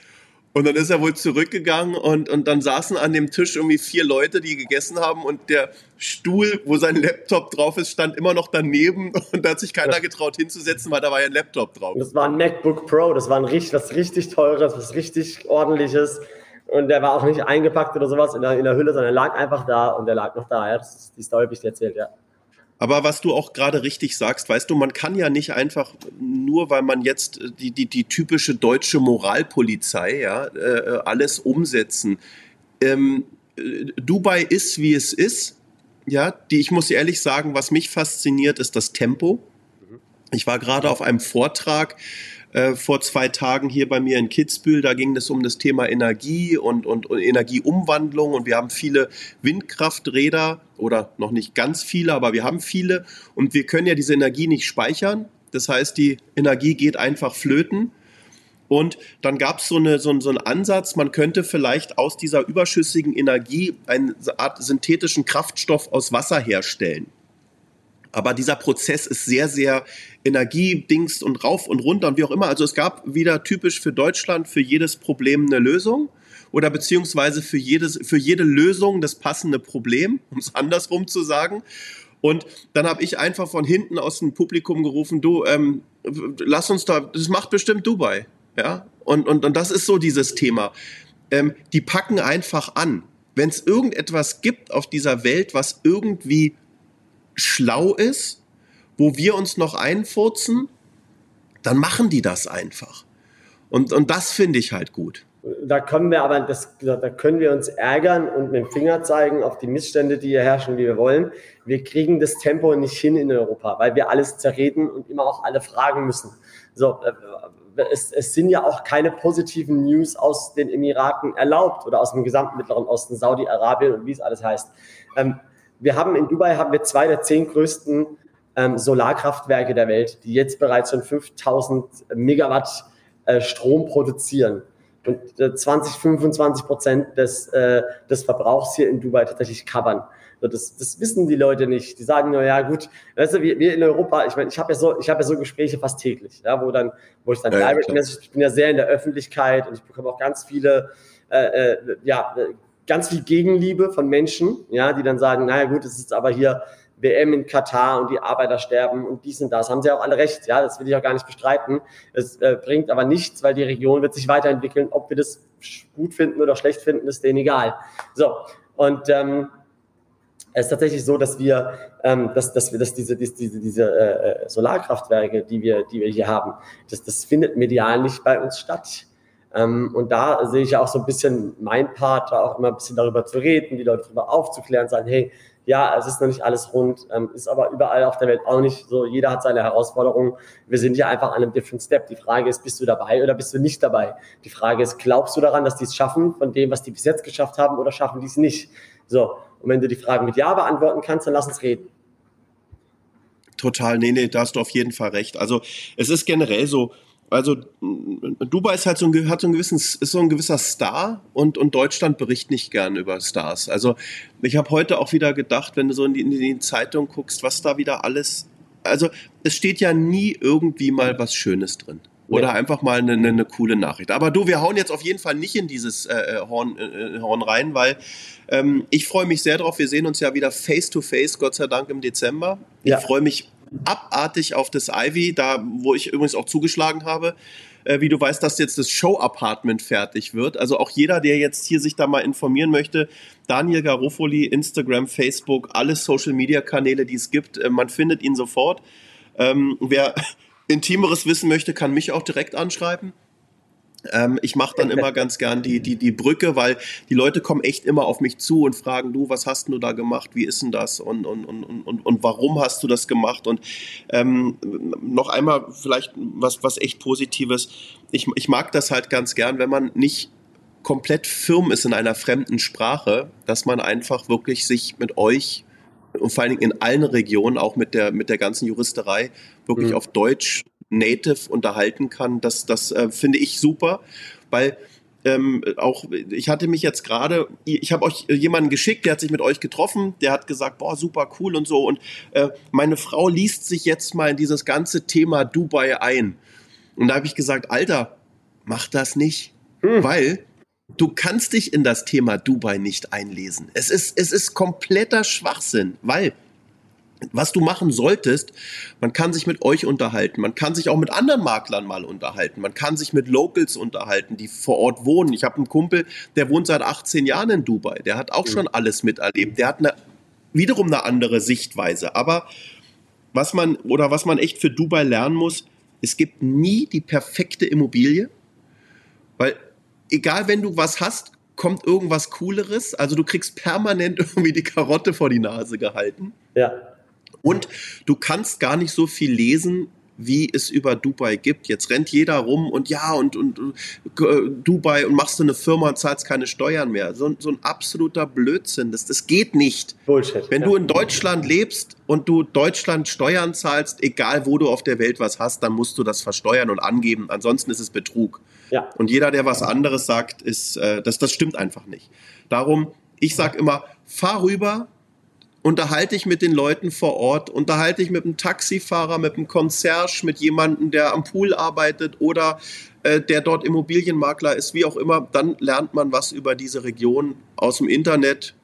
Und dann ist er wohl zurückgegangen und, und dann saßen an dem Tisch irgendwie vier Leute, die gegessen haben und der Stuhl, wo sein Laptop drauf ist, stand immer noch daneben [laughs] und da hat sich keiner getraut hinzusetzen, weil da war ja ein Laptop drauf. Das war ein MacBook Pro, das war ein richtig, was richtig teures, was richtig ordentliches. Und der war auch nicht eingepackt oder sowas in der, in der Hülle, sondern er lag einfach da und der lag noch da. Ja, das ist die Story, die ich dir erzählt, ja. Aber was du auch gerade richtig sagst, weißt du, man kann ja nicht einfach nur, weil man jetzt die, die, die typische deutsche Moralpolizei, ja, äh, alles umsetzen. Ähm, Dubai ist, wie es ist. Ja, die, ich muss ehrlich sagen, was mich fasziniert, ist das Tempo. Mhm. Ich war gerade auf einem Vortrag äh, vor zwei Tagen hier bei mir in Kitzbühel. Da ging es um das Thema Energie und, und, und Energieumwandlung und wir haben viele Windkrafträder oder noch nicht ganz viele, aber wir haben viele und wir können ja diese Energie nicht speichern. Das heißt, die Energie geht einfach flöten. Und dann gab so es so, so einen Ansatz, man könnte vielleicht aus dieser überschüssigen Energie eine Art synthetischen Kraftstoff aus Wasser herstellen. Aber dieser Prozess ist sehr, sehr Energiedings und rauf und runter und wie auch immer. Also es gab wieder typisch für Deutschland für jedes Problem eine Lösung oder beziehungsweise für, jedes, für jede Lösung das passende Problem, [laughs] um es andersrum zu sagen. Und dann habe ich einfach von hinten aus dem Publikum gerufen, du, ähm, lass uns da, das macht bestimmt Dubai. Ja, und, und, und das ist so dieses Thema. Ähm, die packen einfach an. Wenn es irgendetwas gibt auf dieser Welt, was irgendwie schlau ist, wo wir uns noch einfurzen, dann machen die das einfach. Und, und das finde ich halt gut. Da können wir aber, das, da können wir uns ärgern und mit dem Finger zeigen auf die Missstände, die hier herrschen, wie wir wollen. Wir kriegen das Tempo nicht hin in Europa, weil wir alles zerreden und immer auch alle fragen müssen. So, äh, es, es sind ja auch keine positiven News aus den Emiraten erlaubt oder aus dem gesamten Mittleren Osten, Saudi-Arabien und wie es alles heißt. Ähm, wir haben in Dubai haben wir zwei der zehn größten ähm, Solarkraftwerke der Welt, die jetzt bereits schon 5000 Megawatt äh, Strom produzieren und äh, 20, 25 Prozent des, äh, des Verbrauchs hier in Dubai tatsächlich covern. Das, das wissen die Leute nicht. Die sagen nur, ja gut, weißt du, wir, wir in Europa, ich meine, ich habe ja so, ich habe ja so Gespräche fast täglich, ja, wo dann, wo ich dann ja, direct ich bin ja sehr in der Öffentlichkeit und ich bekomme auch ganz viele, äh, äh, ja, ganz viel Gegenliebe von Menschen, ja, die dann sagen, naja gut, es ist aber hier WM in Katar und die Arbeiter sterben und dies und das. Haben sie auch alle recht, ja, das will ich auch gar nicht bestreiten. Es äh, bringt aber nichts, weil die Region wird sich weiterentwickeln. Ob wir das gut finden oder schlecht finden, ist denen egal. So, und ähm, es ist tatsächlich so, dass wir, ähm, dass, dass wir, dass diese, diese, diese äh, Solarkraftwerke, die wir, die wir hier haben, das, das findet medial nicht bei uns statt. Ähm, und da sehe ich ja auch so ein bisschen mein Part, da auch immer ein bisschen darüber zu reden, die Leute darüber aufzuklären, sagen, hey, ja, es ist noch nicht alles rund, ähm, ist aber überall auf der Welt auch nicht so. Jeder hat seine Herausforderungen. Wir sind hier einfach an einem different step. Die Frage ist, bist du dabei oder bist du nicht dabei? Die Frage ist, glaubst du daran, dass die es schaffen, von dem, was die bis jetzt geschafft haben, oder schaffen die es nicht? So. Und wenn du die Fragen mit Ja beantworten kannst, dann lass uns reden. Total, nee, nee, da hast du auf jeden Fall recht. Also es ist generell so, also Dubai ist halt so ein, hat so ein gewissen, ist so ein gewisser Star und, und Deutschland berichtet nicht gern über Stars. Also ich habe heute auch wieder gedacht, wenn du so in die, in die Zeitung guckst, was da wieder alles, also es steht ja nie irgendwie mal was Schönes drin. Oder ja. einfach mal eine, eine, eine, coole Nachricht. Aber du, wir hauen jetzt auf jeden Fall nicht in dieses äh, äh Horn, äh, Horn rein, weil ähm, ich freue mich sehr drauf. Wir sehen uns ja wieder face to face, Gott sei Dank im Dezember. Ja. Ich freue mich abartig auf das Ivy, da wo ich übrigens auch zugeschlagen habe. Äh, wie du weißt, dass jetzt das Show-Apartment fertig wird. Also auch jeder, der jetzt hier sich da mal informieren möchte, Daniel Garofoli, Instagram, Facebook, alle Social-Media-Kanäle, die es gibt, äh, man findet ihn sofort. Ähm, wer [laughs] intimeres wissen möchte, kann mich auch direkt anschreiben. Ähm, ich mache dann immer ganz gern die, die, die Brücke, weil die Leute kommen echt immer auf mich zu und fragen, du, was hast du da gemacht? Wie ist denn das? Und, und, und, und, und warum hast du das gemacht? Und ähm, noch einmal vielleicht was, was echt Positives. Ich, ich mag das halt ganz gern, wenn man nicht komplett firm ist in einer fremden Sprache, dass man einfach wirklich sich mit euch und vor allen Dingen in allen Regionen, auch mit der, mit der ganzen Juristerei, wirklich mhm. auf Deutsch native unterhalten kann. Das, das äh, finde ich super, weil ähm, auch ich hatte mich jetzt gerade, ich habe euch jemanden geschickt, der hat sich mit euch getroffen, der hat gesagt, boah, super cool und so. Und äh, meine Frau liest sich jetzt mal in dieses ganze Thema Dubai ein. Und da habe ich gesagt, Alter, mach das nicht, hm. weil du kannst dich in das Thema Dubai nicht einlesen. Es ist, es ist kompletter Schwachsinn, weil was du machen solltest, man kann sich mit euch unterhalten, man kann sich auch mit anderen Maklern mal unterhalten, man kann sich mit Locals unterhalten, die vor Ort wohnen. Ich habe einen Kumpel, der wohnt seit 18 Jahren in Dubai, der hat auch mhm. schon alles miterlebt, der hat eine, wiederum eine andere Sichtweise. Aber was man oder was man echt für Dubai lernen muss, es gibt nie die perfekte Immobilie, weil egal wenn du was hast, kommt irgendwas Cooleres. Also du kriegst permanent [laughs] irgendwie die Karotte vor die Nase gehalten. Ja. Und du kannst gar nicht so viel lesen, wie es über Dubai gibt. Jetzt rennt jeder rum und ja, und, und äh, Dubai und machst du eine Firma und zahlst keine Steuern mehr. So, so ein absoluter Blödsinn. Das, das geht nicht. Bullshit. Wenn ja. du in Deutschland lebst und du Deutschland Steuern zahlst, egal wo du auf der Welt was hast, dann musst du das versteuern und angeben. Ansonsten ist es Betrug. Ja. Und jeder, der was anderes sagt, ist, äh, das, das stimmt einfach nicht. Darum, ich sag immer, fahr rüber, unterhalte ich mit den Leuten vor Ort, unterhalte ich mit einem Taxifahrer, mit einem Concierge, mit jemandem, der am Pool arbeitet oder äh, der dort Immobilienmakler ist, wie auch immer, dann lernt man was über diese Region aus dem Internet.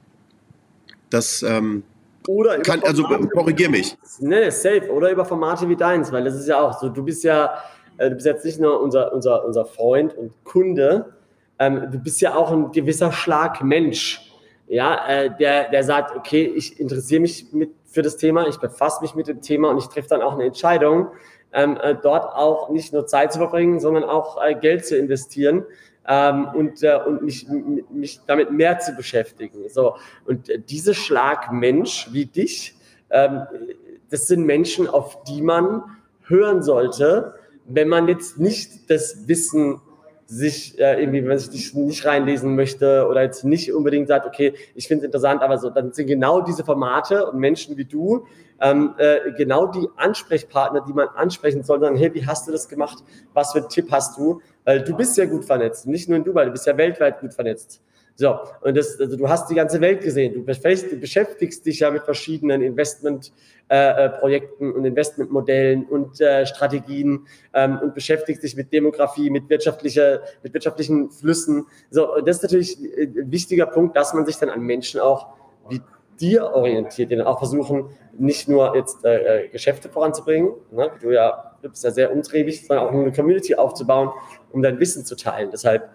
Das, ähm, Oder Kann, also korrigier mich. Ne, safe. Oder über Formate wie deins, weil das ist ja auch so, du bist ja, äh, du bist jetzt nicht nur unser, unser, unser Freund und Kunde, ähm, du bist ja auch ein gewisser Schlag Mensch. Ja, äh, der, der sagt, okay, ich interessiere mich mit, für das Thema, ich befasse mich mit dem Thema und ich treffe dann auch eine Entscheidung, ähm, äh, dort auch nicht nur Zeit zu verbringen, sondern auch äh, Geld zu investieren ähm, und, äh, und mich, mich damit mehr zu beschäftigen. So, und äh, diese Schlagmensch wie dich, ähm, das sind Menschen, auf die man hören sollte, wenn man jetzt nicht das Wissen sich äh, irgendwie, wenn man sich nicht reinlesen möchte oder jetzt nicht unbedingt sagt, okay, ich finde es interessant, aber so, dann sind genau diese Formate und Menschen wie du ähm, äh, genau die Ansprechpartner, die man ansprechen soll, sagen, hey, wie hast du das gemacht? Was für einen Tipp hast du? Weil du bist ja gut vernetzt, nicht nur in Dubai, du bist ja weltweit gut vernetzt. So, und das, also du hast die ganze Welt gesehen. Du beschäftigst dich ja mit verschiedenen Investmentprojekten äh, äh und Investmentmodellen und äh, Strategien ähm, und beschäftigst dich mit Demografie, mit, wirtschaftlicher, mit wirtschaftlichen Flüssen. So, das ist natürlich ein wichtiger Punkt, dass man sich dann an Menschen auch wie dir orientiert, die dann auch versuchen, nicht nur jetzt äh, äh Geschäfte voranzubringen, ne, du ja, du bist ja sehr umtriebig, sondern auch eine Community aufzubauen, um dein Wissen zu teilen. Deshalb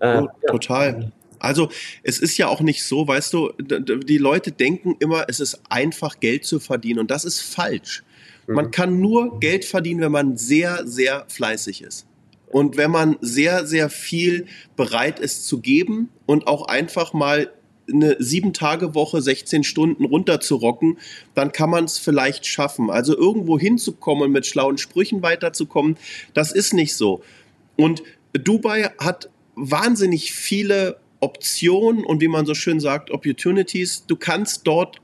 äh, oh, total. Ja. Also es ist ja auch nicht so, weißt du, die Leute denken immer, es ist einfach Geld zu verdienen und das ist falsch. Man mhm. kann nur Geld verdienen, wenn man sehr, sehr fleißig ist. Und wenn man sehr, sehr viel bereit ist zu geben und auch einfach mal eine sieben Tage Woche, 16 Stunden runterzurocken, dann kann man es vielleicht schaffen. Also irgendwo hinzukommen und mit schlauen Sprüchen weiterzukommen, das ist nicht so. Und Dubai hat wahnsinnig viele Optionen und wie man so schön sagt, Opportunities. Du kannst dort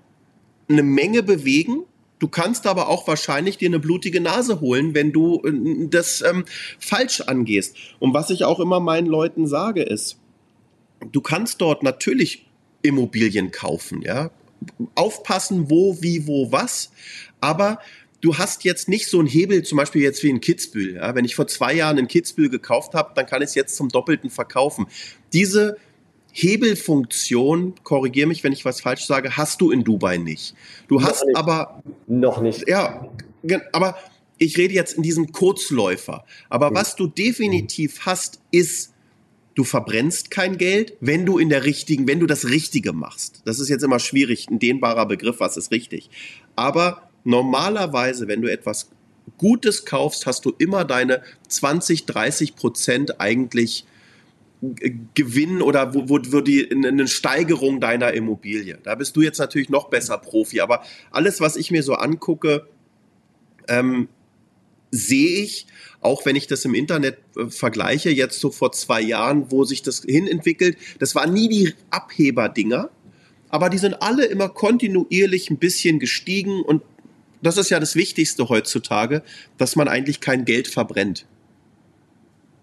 eine Menge bewegen. Du kannst aber auch wahrscheinlich dir eine blutige Nase holen, wenn du äh, das ähm, falsch angehst. Und was ich auch immer meinen Leuten sage, ist, du kannst dort natürlich Immobilien kaufen, ja. Aufpassen, wo, wie, wo, was. Aber du hast jetzt nicht so einen Hebel, zum Beispiel jetzt wie in Kitzbühel. Ja? Wenn ich vor zwei Jahren in Kitzbühel gekauft habe, dann kann ich es jetzt zum Doppelten verkaufen. Diese Hebelfunktion, korrigiere mich, wenn ich was falsch sage, hast du in Dubai nicht. Du noch hast nicht. aber noch nicht. Ja, aber ich rede jetzt in diesem Kurzläufer. Aber mhm. was du definitiv hast, ist du verbrennst kein Geld, wenn du in der richtigen, wenn du das Richtige machst. Das ist jetzt immer schwierig, ein dehnbarer Begriff, was ist richtig. Aber normalerweise, wenn du etwas Gutes kaufst, hast du immer deine 20, 30 Prozent eigentlich Gewinn oder wo, wo, wo die eine Steigerung deiner Immobilie. Da bist du jetzt natürlich noch besser Profi, aber alles, was ich mir so angucke, ähm, sehe ich, auch wenn ich das im Internet äh, vergleiche, jetzt so vor zwei Jahren, wo sich das hin entwickelt, das waren nie die Abheberdinger, aber die sind alle immer kontinuierlich ein bisschen gestiegen und das ist ja das Wichtigste heutzutage, dass man eigentlich kein Geld verbrennt.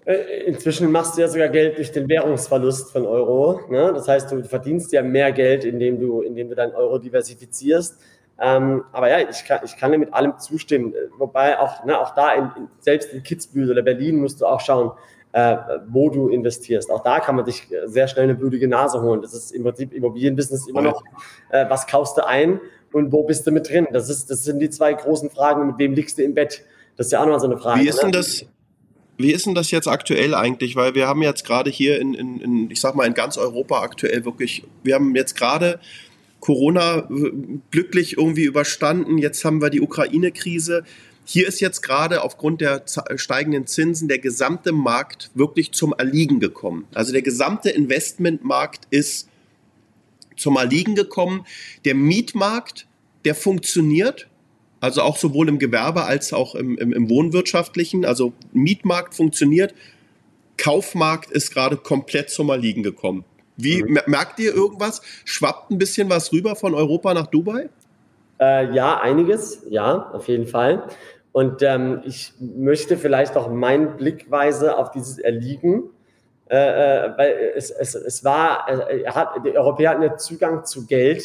Äh, inzwischen machst du ja sogar Geld durch den Währungsverlust von Euro. Ne? Das heißt, du verdienst ja mehr Geld, indem du, indem du deinen Euro diversifizierst. Ähm, aber ja, ich kann, ich kann dir mit allem zustimmen. Wobei auch, ne, auch da, in, in, selbst in Kitzbühel oder Berlin musst du auch schauen, äh, wo du investierst. Auch da kann man sich sehr schnell eine blutige Nase holen. Das ist im Prinzip Immobilienbusiness immer noch, äh, was kaufst du ein und wo bist du mit drin? Das, ist, das sind die zwei großen Fragen. Mit wem liegst du im Bett? Das ist ja auch noch so eine Frage. Wie ist ne? denn das? Wie ist denn das jetzt aktuell eigentlich? Weil wir haben jetzt gerade hier in, in, in, ich sag mal, in ganz Europa aktuell wirklich, wir haben jetzt gerade Corona glücklich irgendwie überstanden. Jetzt haben wir die Ukraine-Krise. Hier ist jetzt gerade aufgrund der steigenden Zinsen der gesamte Markt wirklich zum Erliegen gekommen. Also der gesamte Investmentmarkt ist zum Erliegen gekommen. Der Mietmarkt, der funktioniert, also auch sowohl im Gewerbe als auch im, im, im Wohnwirtschaftlichen. Also Mietmarkt funktioniert. Kaufmarkt ist gerade komplett zum Erliegen gekommen. Wie mhm. merkt ihr irgendwas? Schwappt ein bisschen was rüber von Europa nach Dubai? Äh, ja, einiges, ja, auf jeden Fall. Und ähm, ich möchte vielleicht auch meine Blickweise auf dieses Erliegen, äh, äh weil es, es, es war, äh, hat, die Europäer hatten ja Zugang zu Geld,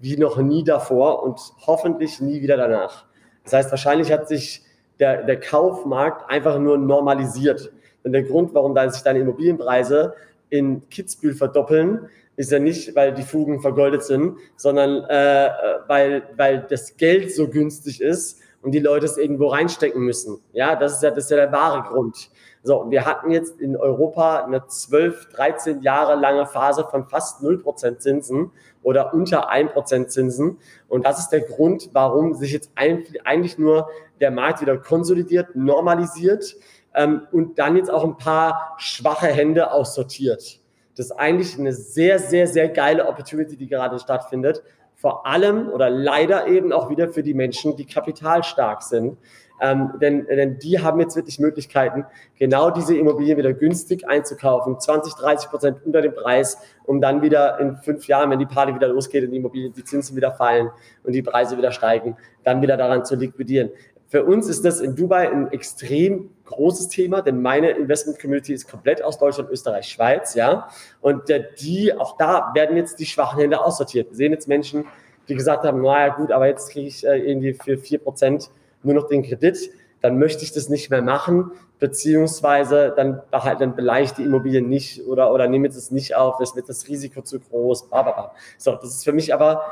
wie noch nie davor und hoffentlich nie wieder danach. Das heißt, wahrscheinlich hat sich der, der Kaufmarkt einfach nur normalisiert. Und der Grund, warum dann sich deine Immobilienpreise in Kitzbühel verdoppeln, ist ja nicht, weil die Fugen vergoldet sind, sondern äh, weil, weil das Geld so günstig ist und die Leute es irgendwo reinstecken müssen. Ja, das ist ja, das ist ja der wahre Grund. So, wir hatten jetzt in Europa eine 12, 13 Jahre lange Phase von fast 0% Zinsen oder unter 1% Zinsen. Und das ist der Grund, warum sich jetzt eigentlich nur der Markt wieder konsolidiert, normalisiert ähm, und dann jetzt auch ein paar schwache Hände aussortiert. Das ist eigentlich eine sehr, sehr, sehr geile Opportunity, die gerade stattfindet. Vor allem oder leider eben auch wieder für die Menschen, die kapitalstark sind. Ähm, denn, denn die haben jetzt wirklich Möglichkeiten, genau diese Immobilien wieder günstig einzukaufen, 20, 30 Prozent unter dem Preis, um dann wieder in fünf Jahren, wenn die Party wieder losgeht und die Immobilien, die Zinsen wieder fallen und die Preise wieder steigen, dann wieder daran zu liquidieren. Für uns ist das in Dubai ein extrem großes Thema, denn meine Investment Community ist komplett aus Deutschland, Österreich, Schweiz, ja. Und die, auch da werden jetzt die schwachen Hände aussortiert. Wir sehen jetzt Menschen, die gesagt haben, naja gut, aber jetzt kriege ich äh, irgendwie für vier Prozent nur noch den Kredit, dann möchte ich das nicht mehr machen, beziehungsweise dann, halt, dann beleihe ich die Immobilien nicht oder, oder nehme es nicht auf, das wird das Risiko zu groß, bla. So, das ist für mich aber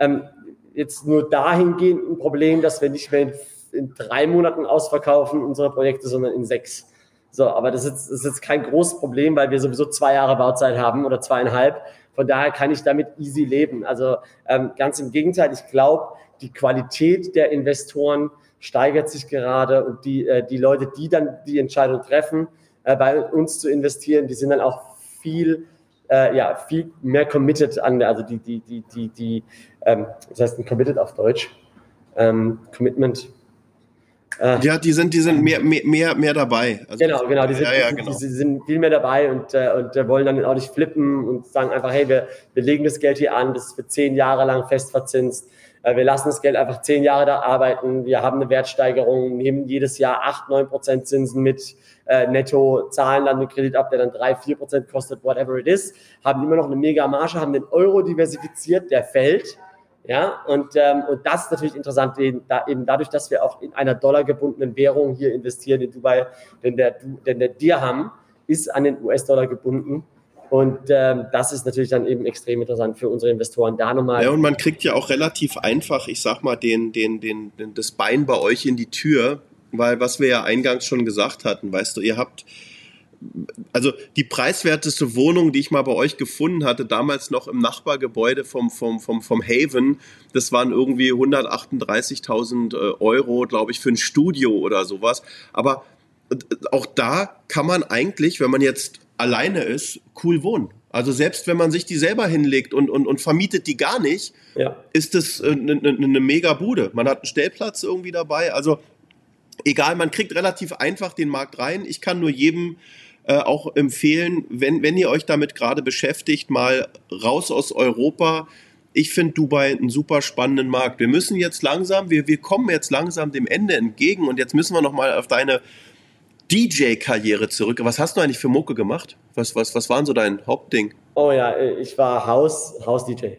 ähm, jetzt nur dahingehend ein Problem, dass wir nicht mehr in, in drei Monaten ausverkaufen unsere Projekte, sondern in sechs. So, aber das ist, das ist jetzt kein großes Problem, weil wir sowieso zwei Jahre Bauzeit haben oder zweieinhalb. Von daher kann ich damit easy leben. Also ähm, ganz im Gegenteil, ich glaube, die Qualität der Investoren steigert sich gerade und die, äh, die Leute, die dann die Entscheidung treffen, äh, bei uns zu investieren, die sind dann auch viel, äh, ja, viel mehr committed an, also die, die, die, die, die ähm, das heißt ein committed auf Deutsch, ähm, Commitment. Äh, ja, die sind, die sind mehr, mehr, mehr, mehr dabei. Also genau, genau, die sind, ja, ja, genau. Die, die, sind viel mehr dabei und, äh, und äh, wollen dann auch nicht flippen und sagen einfach, hey, wir, wir legen das Geld hier an, das ist für zehn Jahre lang fest verzinst äh, wir lassen das Geld einfach zehn Jahre da arbeiten. Wir haben eine Wertsteigerung, nehmen jedes Jahr acht, neun Prozent Zinsen mit äh, netto, zahlen dann den Kredit ab, der dann drei, vier Prozent kostet, whatever it is, haben immer noch eine mega Marge, haben den Euro diversifiziert, der fällt. Ja, und, ähm, und das ist natürlich interessant, eben, da, eben dadurch, dass wir auch in einer dollargebundenen Währung hier investieren in Dubai, denn der, denn der Dirham ist an den US-Dollar gebunden und ähm, das ist natürlich dann eben extrem interessant für unsere Investoren da nochmal. Ja, und man kriegt ja auch relativ einfach, ich sag mal, den, den, den, den, das Bein bei euch in die Tür, weil was wir ja eingangs schon gesagt hatten, weißt du, ihr habt also die preiswerteste Wohnung, die ich mal bei euch gefunden hatte, damals noch im Nachbargebäude vom, vom, vom, vom Haven, das waren irgendwie 138.000 äh, Euro, glaube ich, für ein Studio oder sowas. Aber äh, auch da kann man eigentlich, wenn man jetzt alleine ist, cool wohnen. Also selbst wenn man sich die selber hinlegt und, und, und vermietet die gar nicht, ja. ist das eine, eine, eine mega Bude. Man hat einen Stellplatz irgendwie dabei. Also egal, man kriegt relativ einfach den Markt rein. Ich kann nur jedem äh, auch empfehlen, wenn, wenn ihr euch damit gerade beschäftigt, mal raus aus Europa. Ich finde Dubai einen super spannenden Markt. Wir müssen jetzt langsam, wir, wir kommen jetzt langsam dem Ende entgegen und jetzt müssen wir nochmal auf deine DJ-Karriere zurück. Was hast du eigentlich für Mucke gemacht? Was, was, was waren so dein Hauptding? Oh ja, ich war Haus, [laughs] Haus-DJ.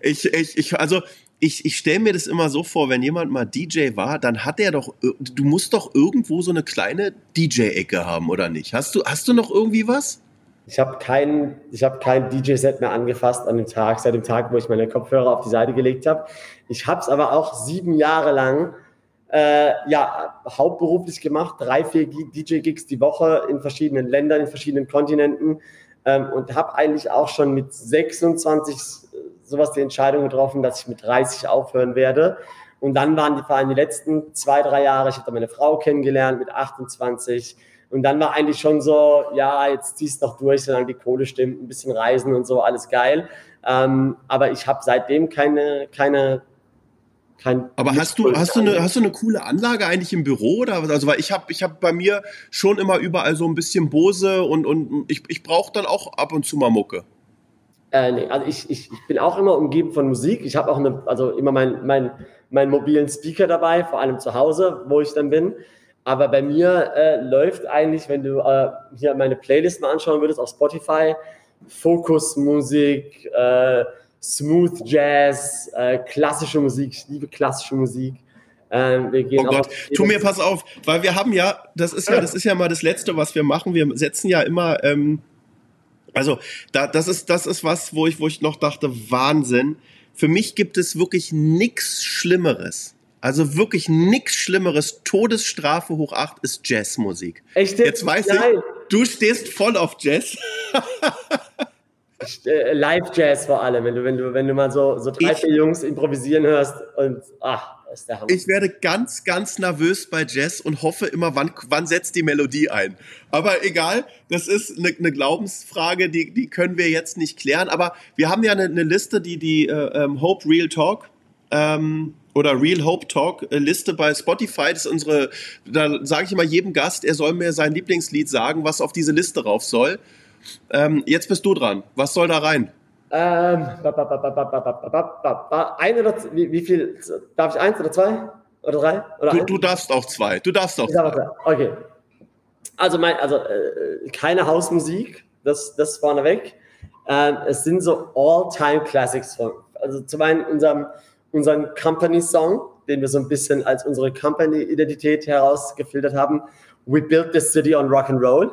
ich, ich, ich, also ich, ich stelle mir das immer so vor, wenn jemand mal DJ war, dann hat er doch, du musst doch irgendwo so eine kleine DJ-Ecke haben, oder nicht? Hast du, hast du noch irgendwie was? Ich habe kein, hab kein DJ-Set mehr angefasst an dem Tag, seit dem Tag, wo ich meine Kopfhörer auf die Seite gelegt habe. Ich habe es aber auch sieben Jahre lang äh, ja, hauptberuflich gemacht, drei, vier DJ-Gigs die Woche in verschiedenen Ländern, in verschiedenen Kontinenten ähm, und habe eigentlich auch schon mit 26 sowas die Entscheidung getroffen, dass ich mit 30 aufhören werde. Und dann waren die vor allem die letzten zwei, drei Jahre, ich habe meine Frau kennengelernt mit 28. Und dann war eigentlich schon so, ja, jetzt ziehst du doch durch, solange die Kohle stimmt, ein bisschen reisen und so, alles geil. Ähm, aber ich habe seitdem keine, keine kein Aber hast du, hast du, eine, hast du eine coole Anlage eigentlich im Büro oder Also, weil ich habe ich hab bei mir schon immer überall so ein bisschen Bose und, und ich, ich brauche dann auch ab und zu mal Mucke. Äh, nee, also ich, ich, ich bin auch immer umgeben von Musik. Ich habe auch eine, also immer meinen mein, mein mobilen Speaker dabei, vor allem zu Hause, wo ich dann bin. Aber bei mir äh, läuft eigentlich, wenn du äh, hier meine Playlist mal anschauen würdest auf Spotify, Fokusmusik, äh, Smooth Jazz, äh, klassische Musik. Ich liebe klassische Musik. Ähm, wir gehen oh Gott, tu mir pass auf, weil wir haben ja, das ist ja, das ist ja mal das Letzte, was wir machen. Wir setzen ja immer ähm, Also, da, das, ist, das ist was, wo ich, wo ich noch dachte, Wahnsinn. Für mich gibt es wirklich nichts Schlimmeres. Also wirklich nichts Schlimmeres. Todesstrafe hoch acht ist Jazzmusik. Echt? Jetzt weiß Nein. ich, du stehst voll auf Jazz. Äh, Live-Jazz vor allem, wenn du, wenn du, wenn du mal so, so drei, Ich- vier Jungs improvisieren hörst und ach, ist der Hammer. Ich werde ganz, ganz nervös bei Jazz und hoffe immer, wann, wann setzt die Melodie ein. Aber egal, das ist eine, eine Glaubensfrage, die, die können wir jetzt nicht klären. Aber wir haben ja eine, eine Liste, die die äh, ähm, Hope Real Talk ähm, oder Real Hope Talk äh, Liste bei Spotify. Das ist unsere, da sage ich immer jedem Gast, er soll mir sein Lieblingslied sagen, was auf diese Liste rauf soll. Ähm, jetzt bist du dran. Was soll da rein? Ähm, ein oder wie, wie viel? Darf ich eins oder zwei? Oder drei? Oder du, du, darfst auch zwei. Du darfst auch zwei. Okay. Also, mein, also äh, keine Hausmusik, das, das vorneweg. Ähm, es sind so All-Time-Classics von. Also zum einen unserem, unseren Company-Song, den wir so ein bisschen als unsere Company-Identität herausgefiltert haben. We built this city on rock and roll.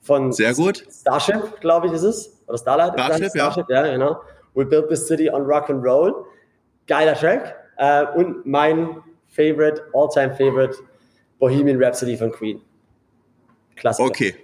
Von Sehr gut. Starship, glaube ich, ist es. Oder Starlight? Starship, ja. Starship, ja, genau. We built the city on rock and roll. Geiler Track. Äh, und mein Favorite, all-time Favorite, Bohemian Rhapsody von Queen. Klasse. Okay.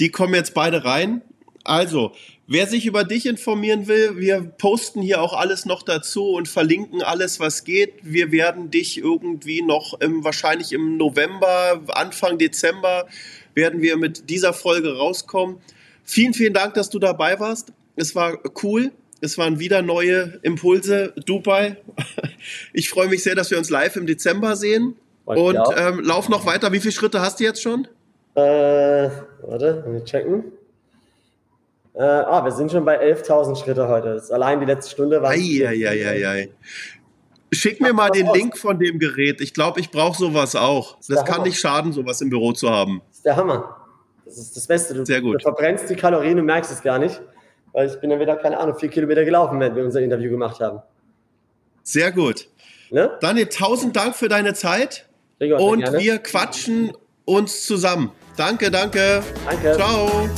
Die kommen jetzt beide rein. Also, wer sich über dich informieren will, wir posten hier auch alles noch dazu und verlinken alles, was geht. Wir werden dich irgendwie noch im, wahrscheinlich im November, Anfang Dezember, werden wir mit dieser Folge rauskommen. Vielen, vielen Dank, dass du dabei warst. Es war cool. Es waren wieder neue Impulse. Dubai. [laughs] Ich freue mich sehr, dass wir uns live im Dezember sehen. Und auch. ähm, lauf noch weiter. Wie viele Schritte hast du jetzt schon? Äh, warte, mal checken. Äh, ah, wir sind schon bei 11.000 Schritte heute. Allein die letzte Stunde war. Eieieiei. Schick mir mal den Link von dem Gerät. Ich glaube, ich brauche sowas auch. Das kann Hammer. nicht schaden, sowas im Büro zu haben. Das ist der Hammer. Das ist das Beste. Du, Sehr gut. du verbrennst die Kalorien und merkst es gar nicht. Weil ich bin dann wieder, keine Ahnung, vier Kilometer gelaufen, wenn wir unser Interview gemacht haben. Sehr gut. Ne? Daniel, tausend Dank für deine Zeit Gregor, und wir quatschen uns zusammen. Danke, danke. Danke. Ciao.